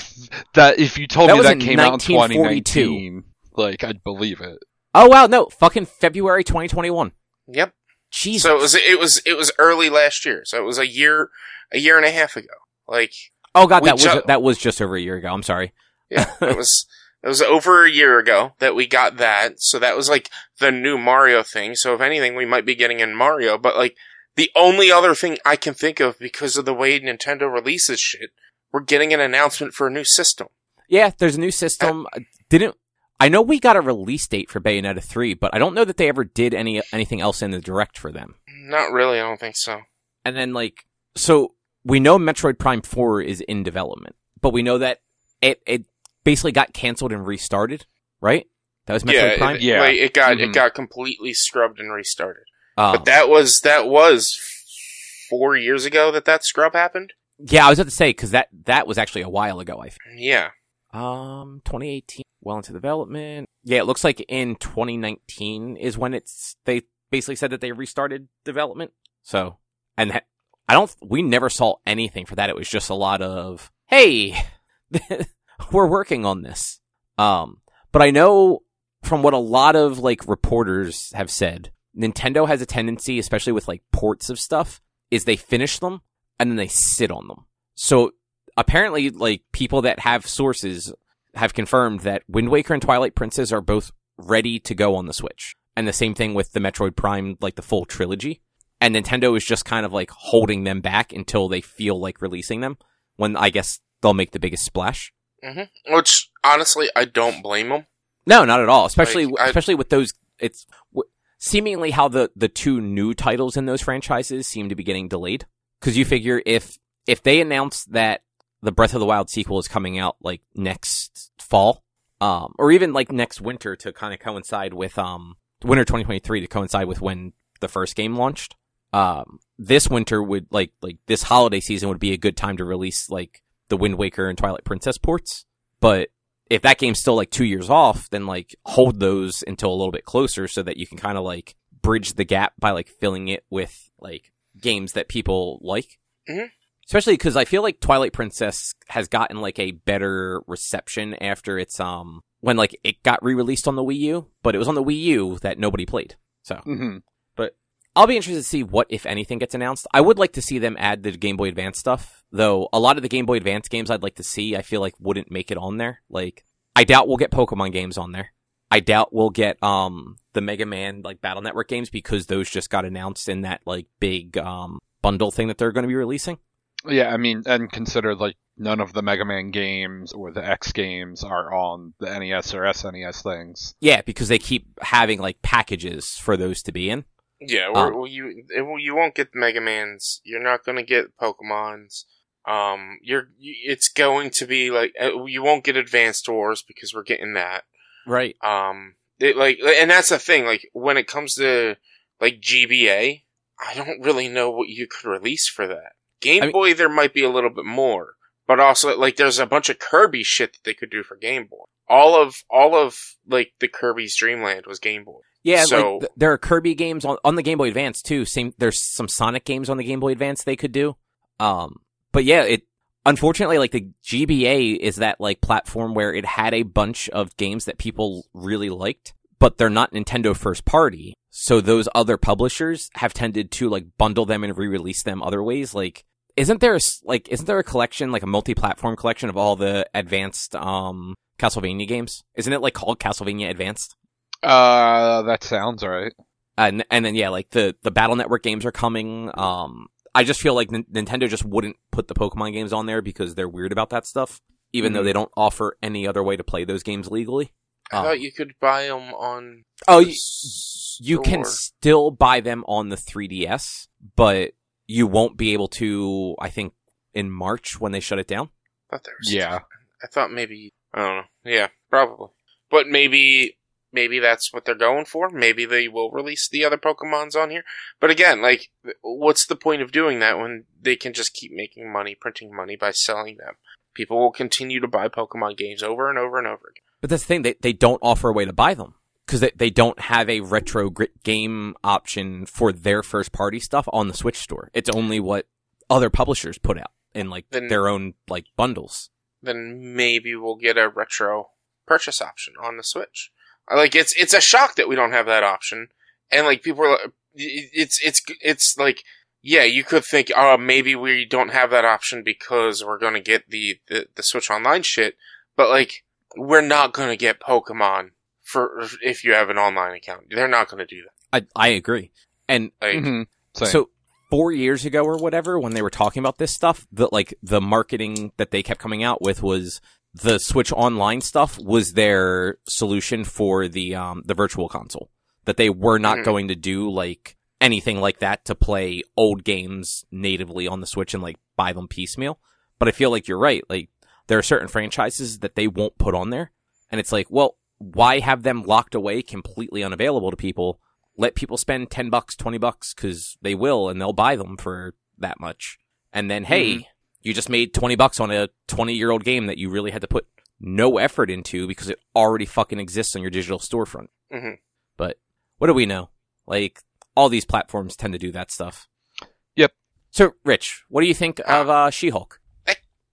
C: that if you told
A: That
C: me that came out in
A: 1942.
C: 2019, like I'd believe it.
A: Oh wow, no, fucking February 2021.
B: Yep.
A: Jesus.
B: So it was it was it was early last year. So it was a year a year and a half ago. Like
A: oh god,
B: we
A: that was that was just over a year ago. I'm sorry.
B: yeah, it was it was over a year ago that we got that. So that was like the new Mario thing. So if anything, we might be getting in Mario. But like the only other thing I can think of because of the way Nintendo releases shit, we're getting an announcement for a new system.
A: Yeah, there's a new system. Didn't I know we got a release date for Bayonetta 3, but I don't know that they ever did any anything else in the direct for them.
B: Not really. I don't think so.
A: And then like so we know Metroid Prime 4 is in development, but we know that it it basically got canceled and restarted, right? That was Metroid
B: yeah,
A: Prime.
B: it,
C: Yeah.
B: like, it got
C: Mhm.
B: it got completely scrubbed and restarted.
A: Um,
B: But that was that was four years ago that that scrub happened.
A: yeah, I was about to say because that that was actually a while ago. I think.
B: Yeah.
A: Um, 2018, well into development. Yeah, it looks like in 2019 is when it's they basically said that they restarted development. So, and that, I don't, we never saw anything for that. It was just a lot of, hey, we're working on this. Um, but I know from what a lot of like reporters have said, Nintendo has a tendency, especially with like ports of stuff, is they finish them and then they sit on them. So apparently, like people that have sources have confirmed that Wind Waker and Twilight Princess are both ready to go on the Switch. And the same thing with the Metroid Prime, like the full trilogy. And Nintendo is just kind of like holding them back until they feel like releasing them when I guess they'll make the biggest splash.
B: hmm Which honestly, I don't blame them.
A: No, not at all. Especially,
B: Like, I-
A: especially with those, it's seemingly how the, the two new titles in those franchises seem to be getting delayed. Cause you figure if, if they announce that the Breath of the Wild sequel is coming out like next fall, um, or even like next winter to kind of coincide with, um, winter 2023 to coincide with when the first game launched. Um, this winter would like, like this holiday season would be a good time to release like the Wind Waker and Twilight Princess ports. But if that game's still like two years off, then like hold those until a little bit closer so that you can kind of like bridge the gap by like filling it with like games that people like.
B: Mhm.
A: Especially because I feel like Twilight Princess has gotten like a better reception after it's um when like it got re-released on the Wii U, but it was on the Wii U that nobody played. So
C: hmm
A: I'll be interested to see what, if anything, gets announced. I would like to see them add the Game Boy Advance stuff, though. A lot of the Game Boy Advance games I'd like to see, I feel like wouldn't make it on there. Like, I doubt we'll get Pokemon games on there. I doubt we'll get um the Mega Man like Battle Network games because those just got announced in that like big um bundle thing that they're going to be releasing.
C: Yeah, I mean, and consider like none of the Mega Man games or the X games are on the NES or SNES things.
A: Yeah, because they keep having like packages for those to be in.
B: Yeah,
A: Um,
B: well, you it, well, you won't get Mega Man's. You're not going to get Pokemon's. Um, you're it's going to be like uh, you won't get Advanced Wars because we're getting that.
A: Right.
B: Um, it, like, and that's the thing. Like, when it comes to like GBA, I don't really know what you could release for that. Game
A: I mean-
B: Boy, there might be a little bit more, but also like there's a bunch of Kirby shit that they could do for Game Boy. All of all of like the Kirby's Dreamland was Game Boy.
A: Yeah,
B: So-
A: like th- there are Kirby games on, on the Game Boy Advance too. Same, there's some Sonic games on the Game Boy Advance they could do. Um, but yeah, it unfortunately like the GBA is that like platform where it had a bunch of games that people really liked, but they're not Nintendo first party. So those other publishers have tended to like bundle them and re-release them other ways. Like, isn't there a, like isn't there a collection like a multi-platform collection of all the advanced um Castlevania games? Isn't it like called Castlevania Advanced?
C: Uh, that sounds right.
A: and and then yeah, like the the Battle Network games are coming. Um, I just feel like N- Nintendo just wouldn't put the Pokemon games on there because they're weird about that stuff, even though
C: Mhm.
A: they don't offer any other way to play those games legally.
B: I
A: Oh.
B: thought you could buy them on.
A: Oh,
B: the
A: you, you can still buy them on the 3DS, but you won't be able to. I think in March when they shut it down.
B: I thought there was
C: Yeah.
B: I thought maybe I don't know. Yeah, probably. But maybe maybe that's what they're going for. Maybe they will release the other Pokemons on here. But again, like what's the point of doing that when they can just keep making money, printing money by selling them? People will continue to buy Pokemon games over and over and over again.
A: But that's the thing, they, they don't offer a way to buy them. Because they, they don't have a retro grit game option for their first party stuff on the Switch store. It's only what other publishers put out in like
B: Then-
A: their own like bundles.
B: Then maybe we'll get a retro purchase option on the Switch. I Like it's it's a shock that we don't have that option, and like people are, like- it's it's it's like yeah, you could think oh maybe we don't have that option because we're gonna get the the, the Switch Online shit, but like we're not gonna get Pokemon for if you have an online account. They're not gonna do that.
A: I, I agree. And
B: Like
C: Mhm.
A: So four years ago or whatever, when they were talking about this stuff, the like the marketing that they kept coming out with was the Switch Online stuff was their solution for the um the virtual console. That they were not
B: Mhm.
A: going to do like anything like that to play old games natively on the Switch and like buy them piecemeal. But I feel like you're right. Like there are certain franchises that they won't put on there. And it's like, well, why have them locked away completely unavailable to people? Let people spend 10 bucks, 20 bucks cuz they will and they'll buy them for that much. And then hey, you just made 20 bucks on a 20-year-old game that you really had to put no effort into because it already fucking exists on your digital storefront.
B: Mhm.
A: But what do we know? Like all these platforms tend to do that stuff.
C: Yep.
A: So, Rich, what do you think of uh, She-Hulk?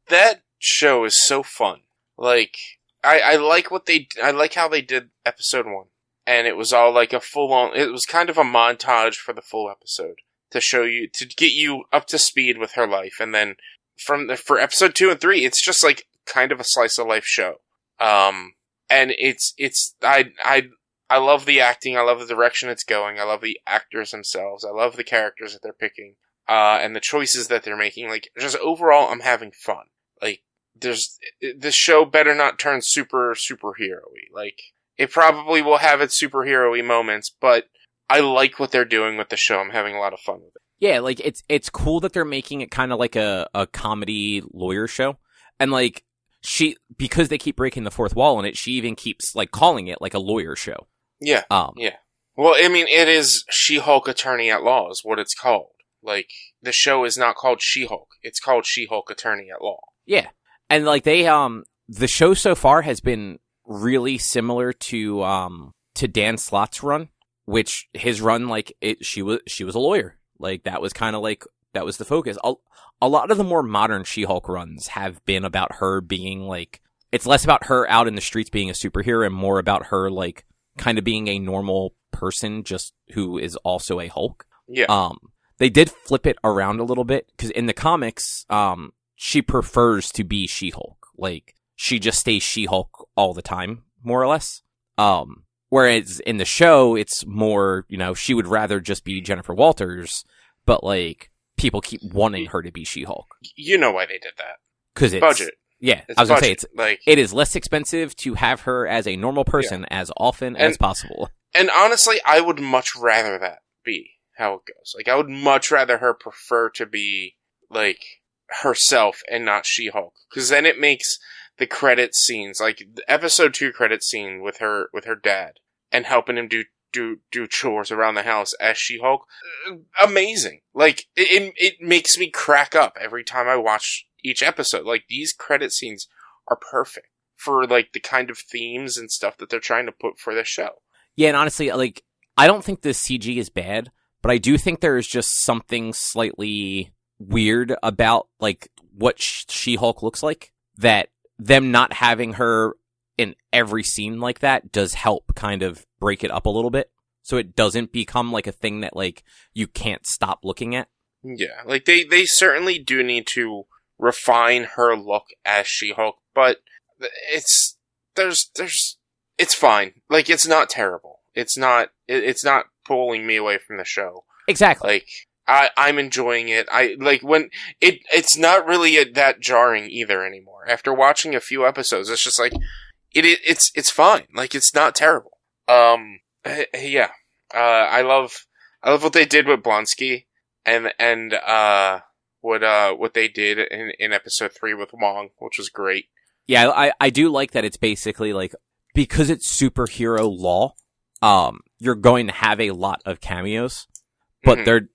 B: that show is so fun. Like I, I like what they I like how they did episode one, and it was all like a full on. It was kind of a montage for the full episode to show you to get you up to speed with her life, and then from the, for episode two and three, it's just like kind of a slice of life show. Um, and it's it's I I I love the acting. I love the direction it's going. I love the actors themselves. I love the characters that they're picking. Uh, and the choices that they're making. Like, just overall, I'm having fun. Like, there's, this show better not turn super, superhero-y. Like, it probably will have its superhero-y moments, but I like what they're doing with the show. I'm having a lot of fun with it.
A: Yeah, like it's it's cool that they're making it kind of like a a comedy lawyer show, and like she because they keep breaking the fourth wall in it, she even keeps like calling it like a lawyer show.
B: Yeah.
A: Um,
B: Yeah. Well, I mean, it is She-Hulk Attorney at Law is what it's called. Like, the show is not called She-Hulk. It's called She-Hulk Attorney at Law.
A: Yeah. And like they um the show so far has been really similar to um to Dan Slott's run, which his run like it she was she was a lawyer. Like that was kind of like that was the focus. A, a lot of the more modern She-Hulk runs have been about her being like it's less about her out in the streets being a superhero and more about her like kind of being a normal person just who is also a Hulk.
B: Yeah.
A: Um, they did flip it around a little bit because in the comics, um, she prefers to be She-Hulk. Like she just stays She-Hulk all the time, more or less. Um, whereas in the show, it's more, you know, she would rather just be Jennifer Walters, but like people keep wanting her to be She-Hulk
B: you know why they did that.
A: because it's
B: Budget.
A: Yeah,
B: It's
A: I was gonna say it's
B: like,
A: it is less expensive to have her as a normal person as often as possible.
B: And honestly, I would much rather that be how it goes. Like, I would much rather her prefer to be, like, herself and not She-Hulk. Cause then it makes the credit scenes, like, episode two credit scene with her, with her dad, and helping him do, do, do chores around the house as She-Hulk, uh, amazing. Like, it, it, it makes me crack up every time I watch each episode. Like, these credit scenes are perfect for, like, the kind of themes and stuff that they're trying to put for the show.
A: Yeah, and honestly, like I don't think the CG is bad, but I do think there is just something slightly weird about like what She Hulk looks like. That them not having her in every scene like that does help kind of break it up a little bit, so it doesn't become like a thing that like you can't stop looking at.
B: Yeah, like they they certainly do need to refine her look as She-Hulk, but it's there's there's it's fine. Like it's not terrible. It's not it, it's not pulling me away from the show.
A: Exactly.
B: Like I I'm enjoying it. I like when it it's not really that jarring either anymore. After watching a few episodes, it's just like it, it it's it's fine. Like it's not terrible. Um eh, eh, yeah. Uh I love I love what they did with Blonsky and and uh what uh what they did in in episode 3 with Wong, which was great.
A: Yeah, I, I do like that it's basically like because it's superhero law, um, you're going to have a lot of cameos, but
B: Mhm.
A: they're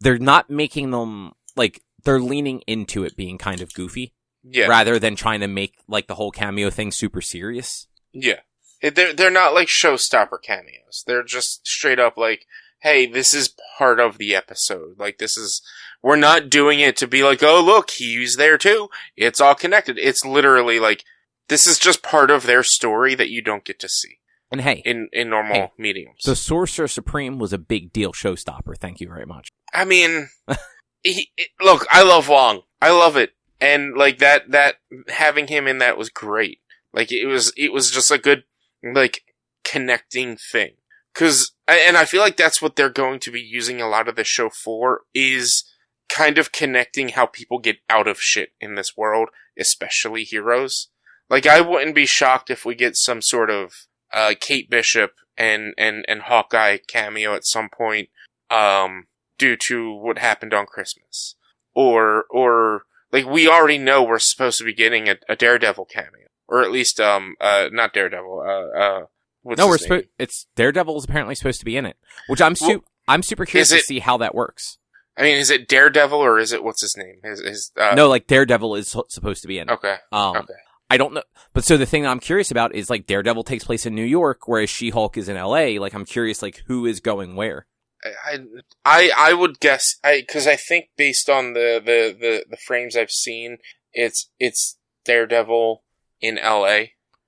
A: they're not making them like they're leaning into it being kind of goofy
B: Yeah,
A: rather than trying to make like the whole cameo thing super serious.
B: yeah. They're they're not like showstopper cameos. They're just straight up like, hey, this is part of the episode. Like this is we're not doing it to be like, oh look, he's there too. It's all connected. It's literally like this is just part of their story that you don't get to see
A: And hey,
B: in in normal
A: Hey,
B: mediums.
A: the Sorcerer Supreme was a big deal showstopper. Thank you very much.
B: I mean, he, it- look, I love Wong. I love it, and like that that having him in that was great. Like it was it was just a good like connecting thing. Cause and I feel like that's what they're going to be using a lot of the show for is kind of connecting how people get out of shit in this world, especially heroes. Like I wouldn't be shocked if we get some sort of uh, Kate Bishop and and and Hawkeye cameo at some point. Um, due to what happened on Christmas. Or, or, like, we already know we're supposed to be getting a, a Daredevil cameo. Or at least, um, uh, not Daredevil, uh, uh, what's
A: no, we're supposed. It's Daredevil is apparently supposed to be in it, which I'm su-
B: Well,
A: I'm super curious
B: is
A: to see how that works.
B: I mean, is it Daredevil or is it, what's his name? His, his, uh,
A: no, like Daredevil is supposed to be in it.
B: Okay,
A: Um,
B: okay.
A: I don't know, but so the thing that I'm curious about is like Daredevil takes place in New York, whereas She-Hulk is in L.A. Like I'm curious, like who is going where?
B: I, I, I would guess, I, cause I think based on the, the, the, the frames I've seen, it's, it's Daredevil in LA.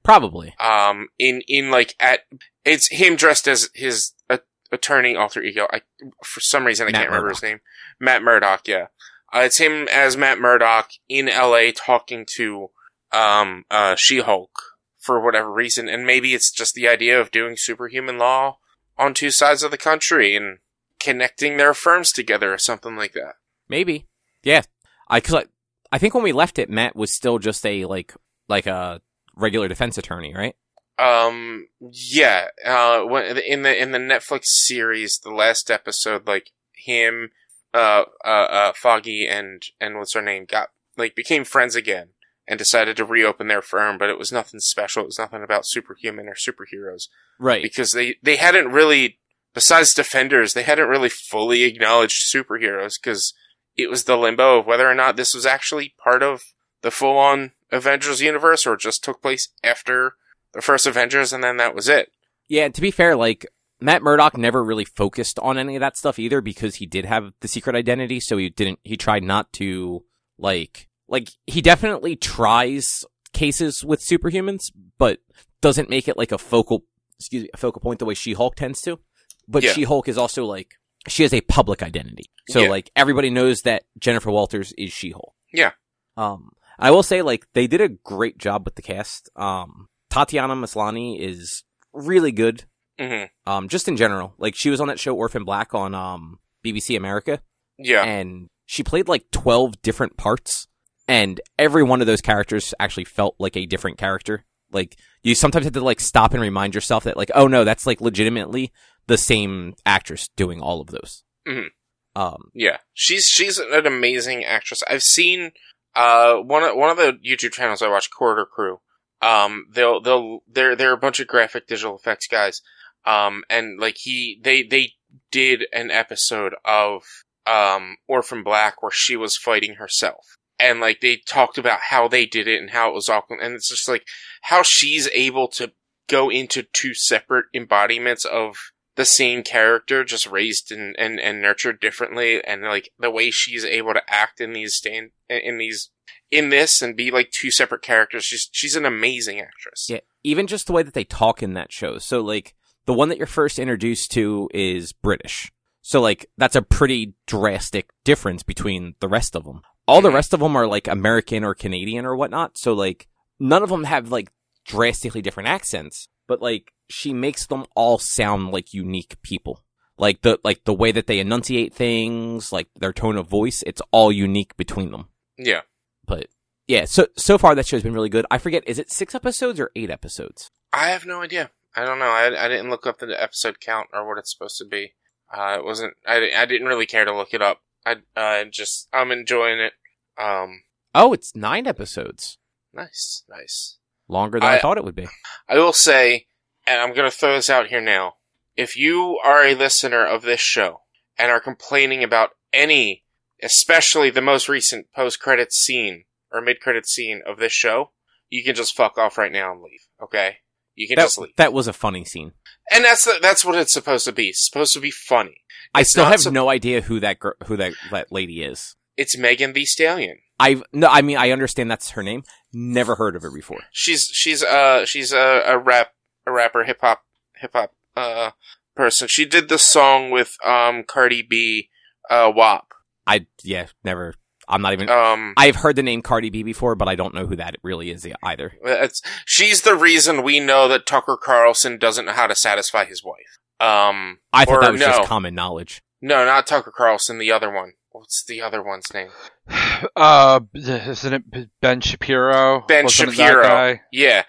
A: Probably.
B: um in in like at it's him dressed as his uh, attorney alter ego i for some reason i
A: Matt
B: can't remember his name matt murdock yeah uh, it's him as matt murdock in la talking to um uh she-hulk for whatever reason and maybe it's just the idea of doing superhuman law on two sides of the country and connecting their firms together or something like that
A: Maybe. Yeah. I cause I, I think when we left it, Matt was still just a like like a regular defense attorney, right?
B: Um. Yeah. Uh. When in the in the Netflix series, the last episode, like him, uh, uh, uh, Foggy and and what's her name got like became friends again and decided to reopen their firm, but it was nothing special. It was nothing about superhuman or superheroes
A: Right.
B: because they they hadn't really, besides Defenders, they hadn't really fully acknowledged superheroes because it was the limbo of whether or not this was actually part of the full on Avengers universe or just took place after the first Avengers and then that was it.
A: Yeah, to be fair, like Matt Murdock never really focused on any of that stuff either because he did have the secret identity, so he didn't he tried not to like like he definitely tries cases with superhumans, but doesn't make it like a focal excuse me, a focal point the way She-Hulk tends to. But
B: Yeah.
A: She-Hulk is also like she has a public identity. So
B: Yeah.
A: like everybody knows that Jennifer Walters is She-Hulk.
B: Yeah.
A: Um I will say like they did a great job with the cast. Um Tatiana Maslany is really good.
B: hmm
A: Um, just in general, like she was on that show Orphan Black on um BBC America,
B: Yeah.
A: and she played like twelve different parts, and every one of those characters actually felt like a different character. Like you sometimes have to like stop and remind yourself that like, oh no, that's like legitimately the same actress doing all of those.
B: Mhm.
A: Um,
B: Yeah, she's she's an amazing actress. I've seen uh one of one of the YouTube channels I watch, Corridor Crew. Um, they'll they'll they're they're a bunch of graphic digital effects guys. Um, and like he they they did an episode of um Orphan Black where she was fighting herself, and like they talked about how they did it and how it was all, and it's just like how she's able to go into two separate embodiments of the same character just raised and, and, and nurtured differently and like the way she's able to act in these stand in these in this and be like two separate characters she's she's an amazing actress
A: yeah, even just the way that they talk in that show. So like the one that you're first introduced to is British. So like that's a pretty drastic difference between the rest of them. All the
B: Mhm.
A: rest of them are like American or Canadian or whatnot. So like none of them have like drastically different accents, but like she makes them all sound like unique people. Like the like the way that they enunciate things, like their tone of voice, it's all unique between them.
B: yeah
A: But yeah, so so far that show's been really good. I forget, is it six episodes or eight episodes?
B: i have no idea i don't know i, I didn't look up the episode count or what it's supposed to be uh it wasn't i, I didn't really care to look it up i uh just i'm enjoying it um
A: Oh, it's nine episodes.
B: Nice, nice.
A: Longer than I,
B: I-
A: thought it would be.
B: I will say, and I'm going to throw this out here now. If you are a listener of this show and are complaining about any, especially the most recent post-credit scene or mid-credit scene of this show, you can just fuck off right now and leave. Okay, you can
A: That,
B: just leave.
A: that was a funny scene.
B: And that's the, that's what it's supposed to be. It's supposed to be funny.
A: I still have
B: sup-
A: no idea who that who that that lady is.
B: It's Megan Thee Stallion.
A: I've no, I mean I understand that's her name. Never heard of her before.
B: She's she's uh she's a, a rap a rapper hip hop hip hop uh person. She did the song with um Cardi B uh WAP.
A: I yeah, never. I'm not even.
B: Um
A: I've heard the name Cardi B before, but I don't know who that really is either.
B: it's, she's the reason we know that Tucker Carlson doesn't know how to satisfy his wife. Um
A: I thought
B: Or
A: that was
B: no.
A: just common knowledge.
B: no, not Tucker Carlson, the other one. What's the other one's name?
C: Uh, isn't it Ben Shapiro?
B: Ben
C: Wasn't
B: Shapiro. Yeah.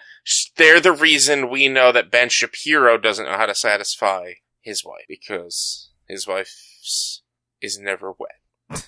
B: They're the reason we know that Ben Shapiro doesn't know how to satisfy his wife because his wife is never wet.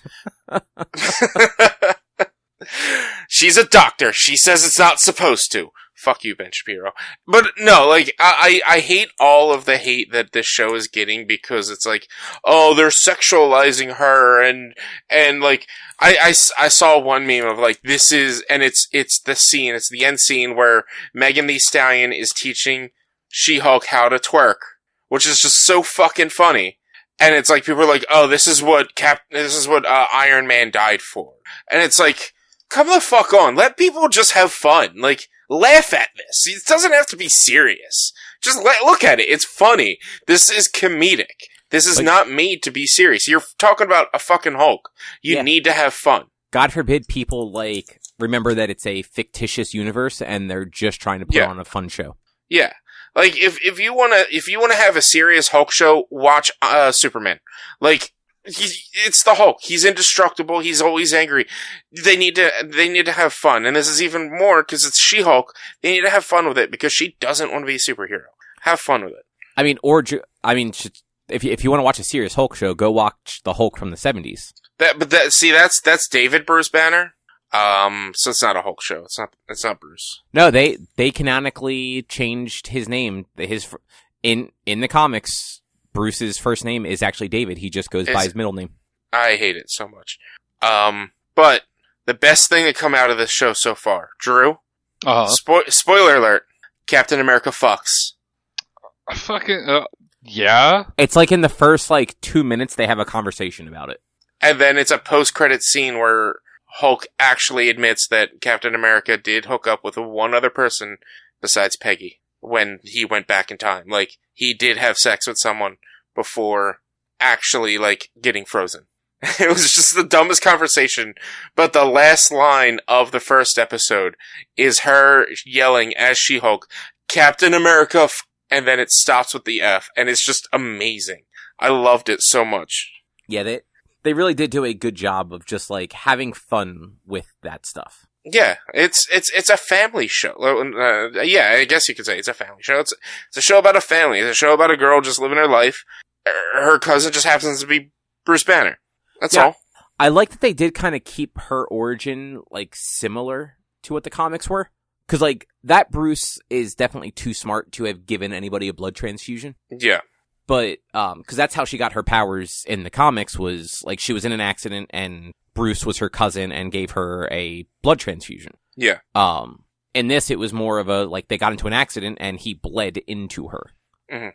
B: She's a doctor. She says it's not supposed to. Fuck you, Ben Shapiro. But no, like I, I I hate all of the hate that this show is getting because it's like, oh, they're sexualizing her and and like I I saw one meme of like this is and it's it's the scene it's the end scene where Megan Thee Stallion is teaching She Hulk how to twerk, which is just so fucking funny. And it's like people are like, oh, this is what Cap, this is what uh, Iron Man died for, and it's like, come the fuck on, let people just have fun, like laugh at this. It doesn't have to be serious. Just let, look at it. It's funny. This is comedic. This is
A: Like-
B: not made to be serious. You're talking about a fucking Hulk. You
A: Yeah.
B: need to have fun.
A: God forbid people like remember that it's a fictitious universe and they're just trying to put
B: Yeah.
A: on a fun show.
B: Yeah. Like if if you want to if you want to have a serious Hulk show, watch uh Superman. Like he, it's the Hulk. He's indestructible. He's always angry. They need to they need to have fun. And this is even more cuz it's She-Hulk. They need to have fun with it because she doesn't want to be a superhero. Have fun with it.
A: I mean, or I mean, if you, if you want to watch a serious Hulk show, go watch the Hulk from the seventies.
B: That but that see that's that's David Bruce Banner. Um so it's not a Hulk show. It's not it's not Bruce.
A: No, they they canonically changed his name. His in in the comics, Bruce's first name is actually David. He just goes by his middle name.
B: I hate it so much. Um but the best thing to come out of this show so far, Drew,
C: Uh,
B: Spo- spoiler alert: Captain America fucks.
C: fucking uh, yeah.
A: It's like in the first like two minutes they have a conversation about it.
B: And then it's a post-credit scene where Hulk actually admits that Captain America did hook up with one other person besides Peggy when he went back in time. Like he did have sex with someone before actually like getting frozen. It was just the dumbest conversation, but the last line of the first episode is her yelling as She-Hulk, Captain America, f-, and then it stops with the F, and it's just amazing. I loved it so much.
A: Yeah, they they really did do a good job of just like having fun with that stuff.
B: Yeah, it's it's it's a family show. Uh, yeah, I guess you could say it's a family show. It's it's a show about a family. It's a show about a girl just living her life. Her cousin just happens to be Bruce Banner. That's
A: Yeah.
B: all.
A: I like that they did kind of keep her origin like similar to what the comics were. Cause like that Bruce is definitely too smart to have given anybody a blood transfusion.
B: Yeah,
A: But, um, cause that's how she got her powers in the comics was like she was in an accident and Bruce was her cousin and gave her a blood transfusion.
B: yeah,
A: Um, in this it was more of a, like they got into an accident and he bled into her.
B: Mhm.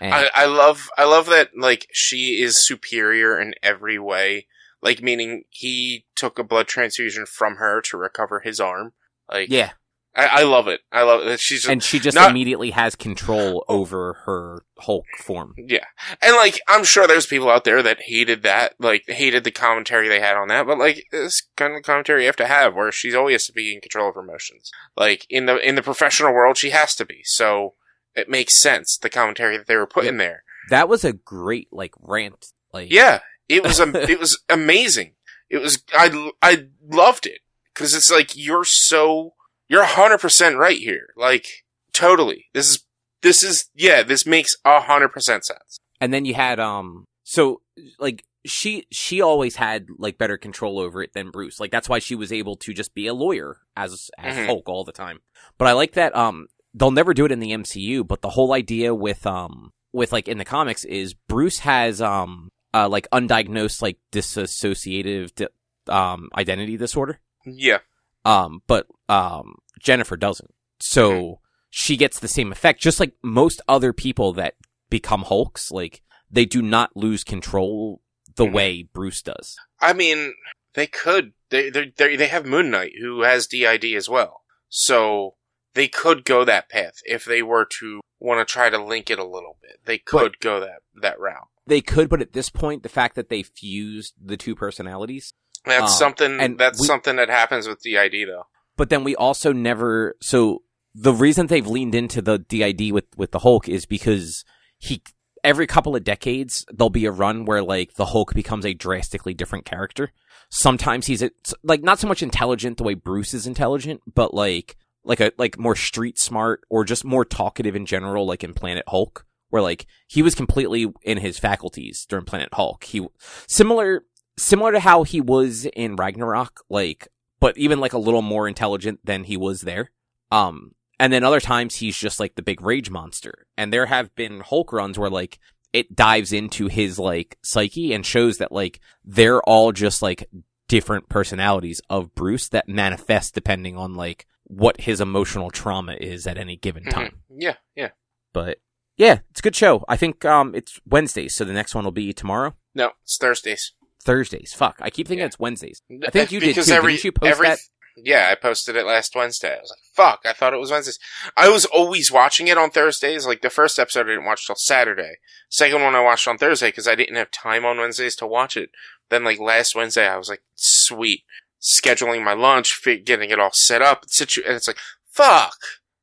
A: And-
B: I, I love I love that like she is superior in every way. Like meaning he took a blood transfusion from her to recover his arm. Like
A: yeah.
B: I, I love it. I love it. She's just,
A: And she just
B: not-
A: immediately has control oh. over her Hulk form.
B: Yeah. And like, I'm sure there's people out there that hated that, like, hated the commentary they had on that, but like, this kind of commentary you have to have where she's always to be in control of her emotions. Like, in the, in the professional world, she has to be. So, it makes sense, the commentary that they were putting there.
A: That was a great like rant. Like
B: Yeah. It was, am- it was amazing. It was, I, I loved it. Cause it's like, you're so, you're 100% right here. Like, totally. This is, this is, yeah, this makes 100% sense.
A: and then you had um so like she she always had like better control over it than Bruce. Like that's why she was able to just be a lawyer as as
B: Mhm.
A: Hulk all the time. But I like that um they'll never do it in the MCU, but the whole idea with um with like in the comics is Bruce has um uh like undiagnosed like dissociative di- um identity disorder.
B: Yeah.
A: Um but um Jennifer doesn't. So she gets the same effect just like most other people that become Hulks like they do not lose control the
B: Mhm.
A: way Bruce does.
B: I mean, they could. They they they they have Moon Knight who has DID as well, so they could go that path if they were to want to try to link it a little bit. They could go that that route.
A: They could, but at this point, the fact that they fused the two personalities,
B: That's
A: Um,
B: something.
A: and
B: That's
A: we-
B: something that happens with DID though.
A: but then we also never. So the reason they've leaned into the DID with with the Hulk is because he every couple of decades there'll be a run where like the Hulk becomes a drastically different character. Sometimes he's a, like not so much intelligent the way Bruce is intelligent, but like like a like more street smart or just more talkative in general, like in Planet Hulk, where like he was completely in his faculties during Planet Hulk. He similar similar to how he was in Ragnarok, like but even like a little more intelligent than he was there. Um, and then other times he's just like the big rage monster. And there have been Hulk runs where like it dives into his like psyche and shows that like they're all just like different personalities of Bruce that manifest depending on like what his emotional trauma is at any given
B: Mhm.
A: time.
B: Yeah, yeah.
A: But yeah, it's a good show. I think um it's Wednesdays, so the next one will be tomorrow.
B: No, it's Thursdays.
A: Thursdays. Fuck. I keep thinking
B: Yeah.
A: it's Wednesdays. I think you did too.
B: Every,
A: Didn't you post
B: every,
A: that?
B: Yeah, I posted it last Wednesday. I was like, "Fuck!" I thought it was Wednesdays. I was always watching it on Thursdays. Like the first episode, I didn't watch till Saturday. Second one, I watched on Thursday because I didn't have time on Wednesdays to watch it. Then, like last Wednesday, I was like, "Sweet," scheduling my lunch, getting it all set up, situ- and it's like, "Fuck!"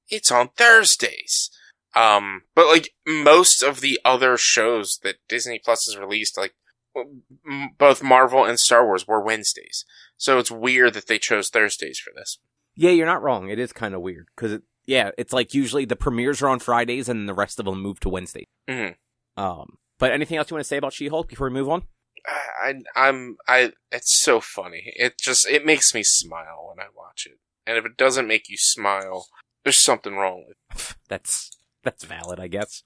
B: It's on Thursdays. Um, but like most of the other shows that Disney Plus has released, like both Marvel and Star Wars, were Wednesdays. So it's weird that they chose Thursdays for this.
A: Yeah, you're not wrong. It is kind of weird because it, yeah, it's like usually the premieres are on Fridays and the rest of them move to Wednesday.
B: Mhm.
A: Um, but anything else you want to say about She-Hulk before we move on?
B: I, I'm, I, it's so funny. It just, it makes me smile when I watch it. And if it doesn't make you smile, there's something wrong with
A: that's that's valid, I guess.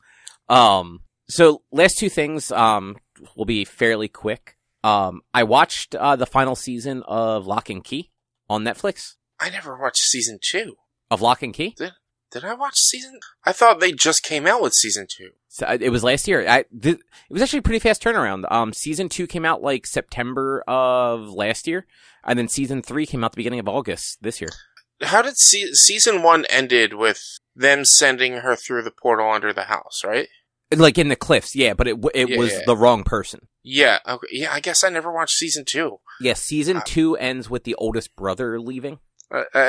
A: Um, so last two things um will be fairly quick. Um, I watched uh, the final season of Locke and Key on Netflix.
B: I never watched season two.
A: Of Locke and Key,
B: Did I watch season? I thought they just came out with season two.
A: so uh, it was last year. I th- it was actually a pretty fast turnaround. Um, season two came out like September of last year, and then season three came out the beginning of August this year.
B: How did se- season one ended with them sending her through the portal under the house, right?
A: Like in the cliffs, yeah, but it it
B: Yeah,
A: was
B: yeah.
A: the wrong person.
B: Yeah. Okay. Yeah. I guess I never watched season two.
A: Yeah, season
B: Uh,
A: two ends with the oldest brother leaving.
B: Uh, I,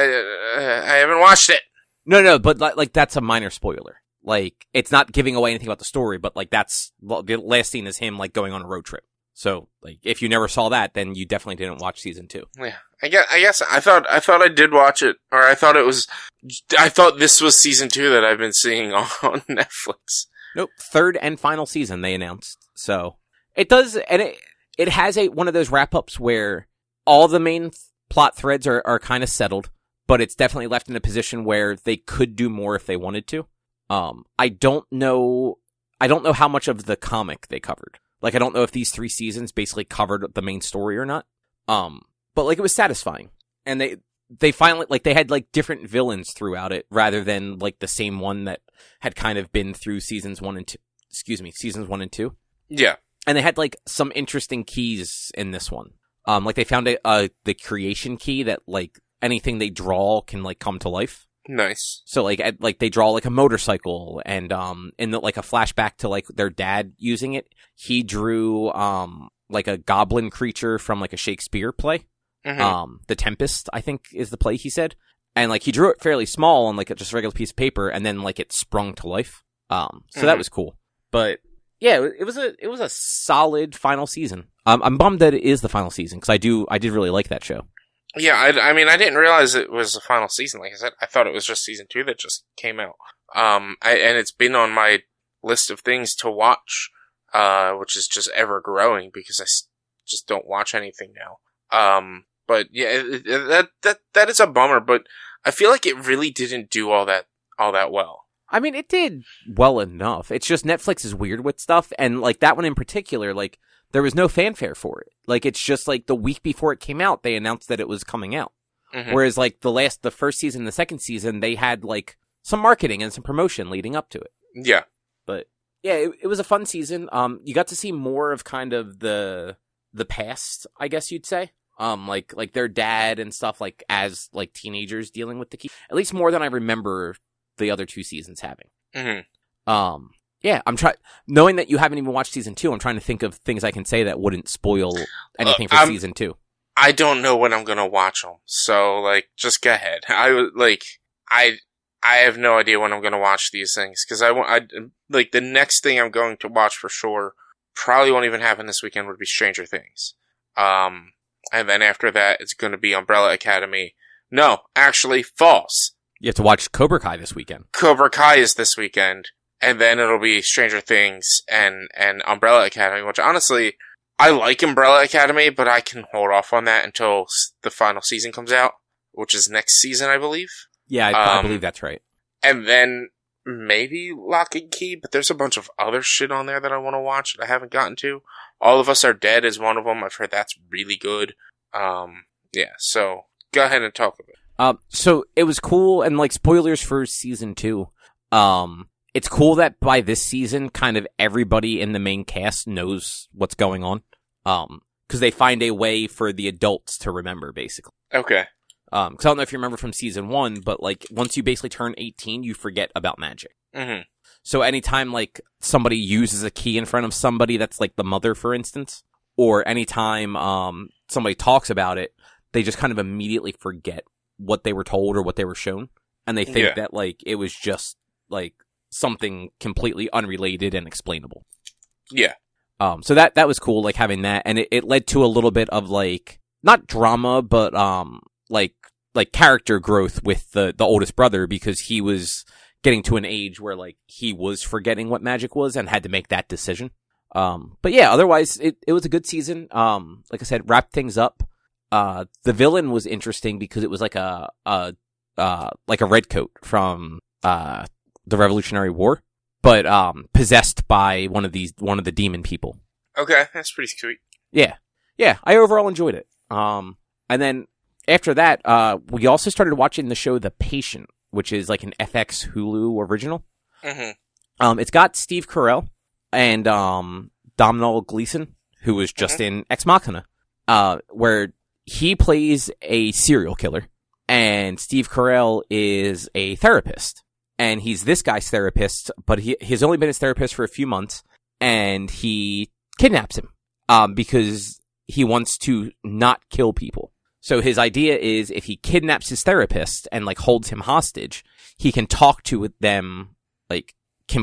B: I, I haven't watched it.
A: No, no, but like, that's a minor spoiler. Like it's not giving away anything about the story, but like that's the last scene is him like going on a road trip. So like if you never saw that, then you definitely didn't watch season two.
B: Yeah, I guess. I guess I thought I thought I did watch it, or I thought it was. I thought this was season two that I've been seeing on Netflix.
A: Nope, third and final season they announced. So it does, and it it has a one of those wrap ups where all the main th- plot threads are are kind of settled, but it's definitely left in a position where they could do more if they wanted to. Um, I don't know, I don't know how much of the comic they covered. Like, I don't know if these three seasons basically covered the main story or not. Um, but like it was satisfying, and they they finally like they had like different villains throughout it rather than like the same one that had kind of been through seasons one and two. Excuse me, seasons one and two,
B: Yeah,
A: and they had like some interesting keys in this one. Um, like they found a, uh the creation key that like anything they draw can like come to life.
B: nice.
A: So like at, like they draw like a motorcycle and um in the, like a flashback to like their dad using it, he drew um like a goblin creature from like a Shakespeare play.
B: Mhm.
A: Um The Tempest, I think is the play he said. And like he drew it fairly small on like a just a regular piece of paper and then like it sprung to life. Um so that
B: Mhm.
A: was cool. But yeah, it was a it was a solid final season. Um, I'm bummed that it is the final season because I do I did really like that show.
B: yeah, I, I mean, I didn't realize it was the final season. Like I said, I thought it was just season two that just came out. Um, I, and it's been on my list of things to watch, uh, which is just ever growing because I, s- just don't watch anything now. Um, but yeah, that that that is a bummer. But I feel like it really didn't do all that all that well.
A: I mean, it did well enough. It's just Netflix is weird with stuff, and like that one in particular, like there was no fanfare for it. Like it's just like the week before it came out, they announced that it was coming out.
B: Mhm.
A: Whereas like the last, the first season, the second season, they had like some marketing and some promotion leading up to it.
B: Yeah,
A: But yeah, it, it was a fun season. Um, you got to see more of kind of the the past, I guess you'd say. Um, like like their dad and stuff, like as like teenagers dealing with the key. At least more than I remember the other two seasons having.
B: hmm
A: Um, yeah, I'm trying. Knowing that you haven't even watched season two, I'm trying to think of things I can say that wouldn't spoil anything for
B: I'm-
A: season two.
B: I don't know when I'm gonna watch them, so like, just go ahead. I would like, I I have no idea when I'm gonna watch these things because I want, I like the next thing I'm going to watch for sure. Probably won't even happen this weekend. Would be Stranger Things. Um, and then after that, it's going to be Umbrella Academy. No, actually, false.
A: You have to watch Cobra Kai this weekend.
B: Cobra Kai is this weekend, and then it'll be Stranger Things and and Umbrella Academy. Which honestly, I like Umbrella Academy, but I can hold off on that until the final season comes out, which is next season, I believe.
A: Yeah, I, I
B: Um,
A: believe that's right.
B: And then maybe Locke and Key, but there's a bunch of other shit on there that I want to watch that I haven't gotten to. All of Us Are Dead is one of them. I've heard that's really good. Um, yeah. So go ahead and talk about it.
A: Um, so it was cool, and like spoilers for season two. Um, it's cool that by this season, kind of everybody in the main cast knows what's going on. Um, because they find a way for the adults to remember, basically.
B: Okay.
A: Um, because I don't know if you remember from season one, but like once you basically turn eighteen, you forget about magic.
B: hmm
A: So anytime like somebody uses a key in front of somebody that's like the mother, for instance, or anytime um somebody talks about it, they just kind of immediately forget what they were told or what they were shown, and they think
B: Yeah.
A: that like it was just like something completely unrelated and explainable.
B: Yeah.
A: Um, so that that was cool, like having that, and it, it led to a little bit of like not drama, but um, like like character growth with the the oldest brother because he was getting to an age where like he was forgetting what magic was and had to make that decision. Um, but yeah, otherwise it it was a good season. Um, like I said, wrapped things up. Uh, the villain was interesting because it was like a a uh like a redcoat from uh the Revolutionary War but um possessed by one of these one of the demon people.
B: Okay. That's pretty sweet.
A: Yeah. Yeah, I overall enjoyed it. Um and then after that, uh we also started watching the show The Patient, which is like an FX Hulu original.
B: hmm
A: Um it's got Steve Carell and um Domhnall Gleeson, who was just in Ex Machina, uh where he plays a serial killer and Steve Carell is a therapist and he's this guy's therapist, but he he's only been his therapist for a few months, and he kidnaps him um, because he wants to not kill people. So his idea is if he kidnaps his therapist and like holds him hostage, he can talk to them like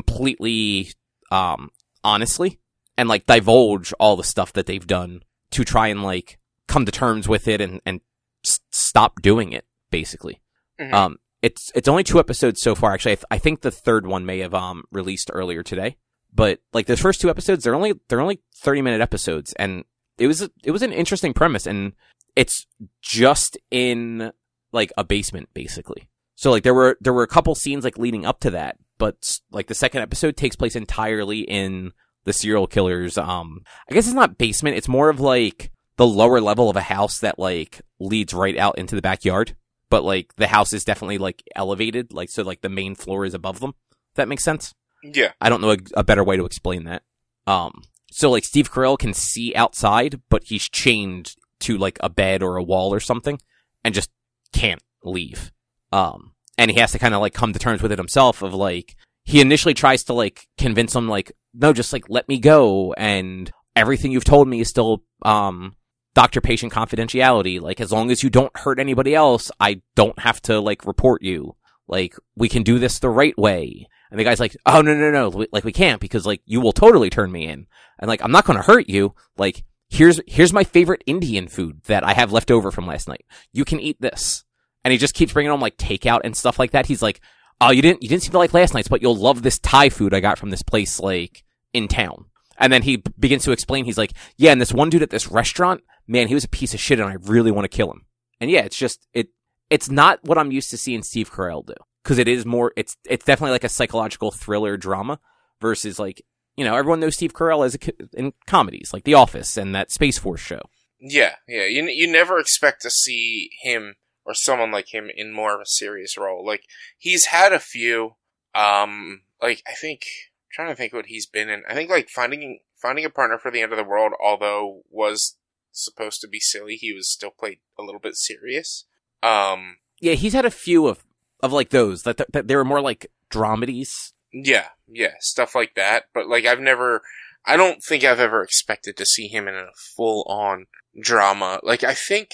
A: completely um honestly and like divulge all the stuff that they've done to try and like come to terms with it and and s- stop doing it basically.
B: Mhm.
A: Um it's it's only two episodes so far. Actually, I, th- I think the third one may have um released earlier today. But like the first two episodes, they're only they're only thirty minute episodes, and it was a, it was an interesting premise, and it's just in like a basement basically. So like there were there were a couple scenes like leading up to that, but like the second episode takes place entirely in the serial killer's um I guess it's not basement, it's more of like the lower level of a house that like leads right out into the backyard but like the house is definitely like elevated, like so like the main floor is above them. That makes sense.
B: Yeah.
A: I don't know a, a better way to explain that. Um, so like Steve Carell can see outside, but he's chained to like a bed or a wall or something, and just can't leave. Um, and he has to kind of like come to terms with it himself. Of like he initially tries to like convince him like no, just like let me go, and everything you've told me is still um doctor patient confidentiality. Like, as long as you don't hurt anybody else, I don't have to, like, report you. Like, we can do this the right way. And the guy's like, oh, no, no, no. Like, we can't because, like, you will totally turn me in. And, like, I'm not going to hurt you. Like, here's, here's my favorite Indian food that I have left over from last night. You can eat this. And he just keeps bringing on, like, takeout and stuff like that. He's like, oh, you didn't, you didn't seem to like last night's, but you'll love this Thai food I got from this place, like, in town. And then he b- begins to explain. He's like, "Yeah, and this one dude at this restaurant, man, he was a piece of shit, and I really want to kill him." And yeah, it's just it. It's not what I'm used to seeing Steve Carell do because it is more. It's it's definitely like a psychological thriller drama versus like you know everyone knows Steve Carell as a co- in comedies like The Office and that Space Force show.
B: Yeah, yeah. You you never expect to see him or someone like him in more of a serious role. Like he's had a few. Um, like I think I'm trying to think what he's been in. I think like finding finding a partner for the end of the world, although was supposed to be silly, he was still played a little bit serious. Um,
A: Yeah, he's had a few of of like those that, that, that they were more like dramedies.
B: yeah, yeah, stuff like that. But like I've never. I don't think I've ever expected to see him in a full on drama. Like I think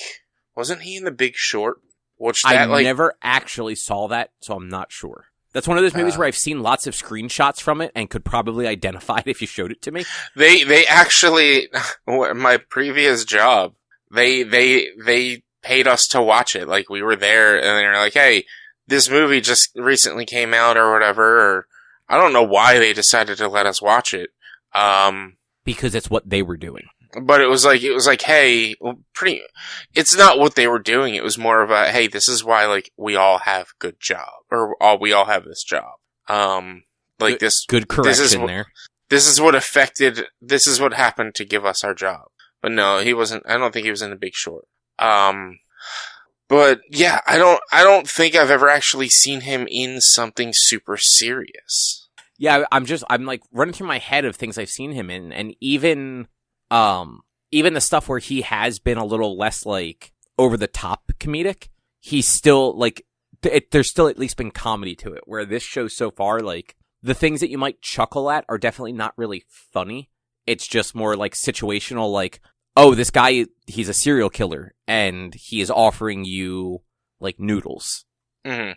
B: wasn't he in The Big Short? Which that
A: I
B: like
A: never actually saw that, so I'm not sure. That's one of those movies
B: Uh.
A: where I've seen lots of screenshots from it and could probably identify it if you showed it to me.
B: They they actually my previous job they they they paid us to watch it. Like we were there and they were like, "Hey, this movie just recently came out or whatever." Or I don't know why they decided to let us watch it. Um,
A: because it's what they were doing.
B: but it was like it was like, "Hey, pretty." It's not what they were doing. It was more of a, "Hey, this is why like we all have good job or all we all have this job." Um, like this
A: Good
B: This is
A: correction
B: wh-
A: there.
B: this is what affected this is what happened to give us our job but no he wasn't i don't think he was in the big short um but yeah i don't i don't think i've ever actually seen him in something super serious
A: Yeah, I'm just I'm like running through my head of things I've seen him in, and even um even the stuff where he has been a little less like over the top comedic, he's still like it, there's still at least been comedy to it. Where this show so far, like the things that you might chuckle at are definitely not really funny. It's just more like situational, like oh this guy he's a serial killer and he is offering you like noodles
B: hmm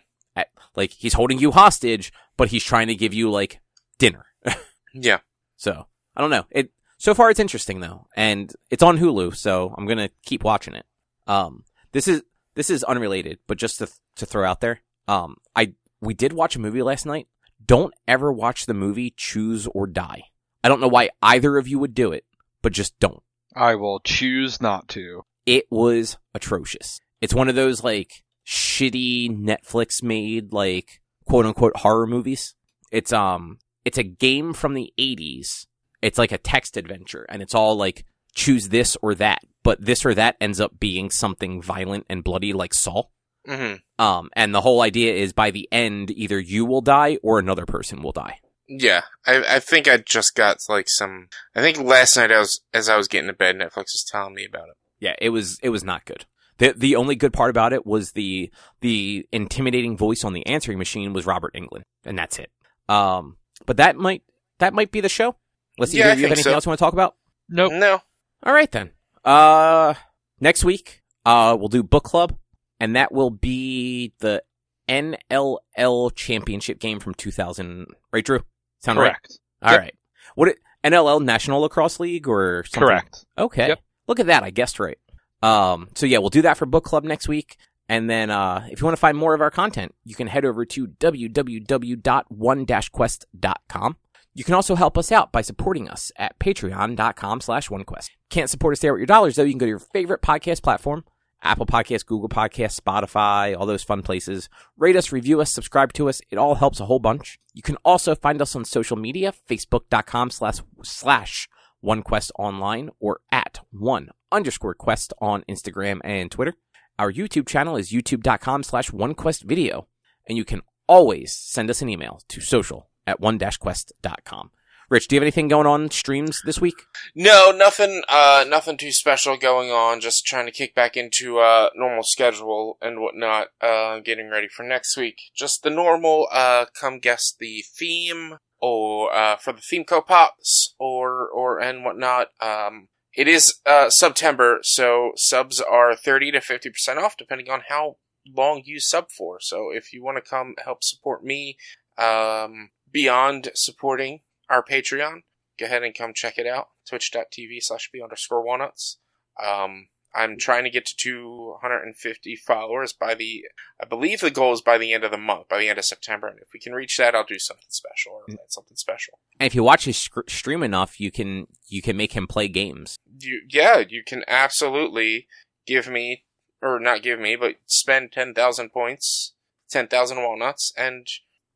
A: like he's holding you hostage, but he's trying to give you like dinner.
B: yeah
A: So I don't know. It so far it's interesting though, and it's on Hulu, so I'm gonna keep watching it. Um, this is this is unrelated, but just to to throw out there, um, I we did watch a movie last night. Don't ever watch the movie Choose or Die. I don't know why either of you would do it, but just don't.
C: I will choose not to.
A: It was atrocious. It's one of those like shitty Netflix made like quote unquote horror movies. It's um it's a game from the 80s. It's like a text adventure and it's all like choose this or that, but this or that ends up being something violent and bloody like Saw.
B: hmm
A: Um and the whole idea is by the end either you will die or another person will die.
B: yeah I, I think i just got like some i think last night i was as i was getting to bed netflix was telling me about it
A: Yeah, it was it was not good. The the only good part about it was the the intimidating voice on the answering machine was Robert Englund, and that's it. Um, but that might that might be the show. Let's see
B: Yeah, I
A: if you have anything
B: so.
A: else you want to talk about.
C: Nope.
B: no
A: All right then. Uh, next week, uh, we'll do book club, and that will be the NLL championship game from 2000. Right, Drew? Sound right?
C: Correct.
A: All
C: Yep.
A: right. What it, NLL National Lacrosse League or something?
C: Correct.
A: Okay.
C: Yep.
A: Look at that. I guessed right. Um, so yeah, we'll do that for book club next week. And then, uh, if you want to find more of our content, you can head over to www.one-quest.com. You can also help us out by supporting us at patreon.com slash onequest. Can't support us there with your dollars though. You can go to your favorite podcast platform, Apple Podcasts, Google Podcasts, Spotify, all those fun places. Rate us, review us, subscribe to us. It all helps a whole bunch. You can also find us on social media, facebook.com slash slash OneQuest online or at one underscore quest on Instagram and Twitter. Our YouTube channel is youtube.com slash OneQuest video. And you can always send us an email to social at one-quest.com. Rich, do you have anything going on streams this week?
B: No, nothing, uh, nothing too special going on. Just trying to kick back into, uh, normal schedule and whatnot, uh, getting ready for next week. Just the normal, uh, come guess the theme or, uh, for the theme co-pops or, or, and whatnot. Um, it is, uh, September, so subs are 30 to 50% off depending on how long you sub for. So if you want to come help support me, um, beyond supporting our Patreon, go ahead and come check it out. Twitch.tv slash B underscore walnuts. Um, I'm trying to get to 250 followers by the, I believe the goal is by the end of the month, by the end of September. And if we can reach that, I'll do something special or
A: Mm.
B: something special.
A: And if you watch his sc- stream enough, you can you can make him play games.
B: You, yeah, you can absolutely give me, or not give me, but spend 10,000 points, 10,000 walnuts, and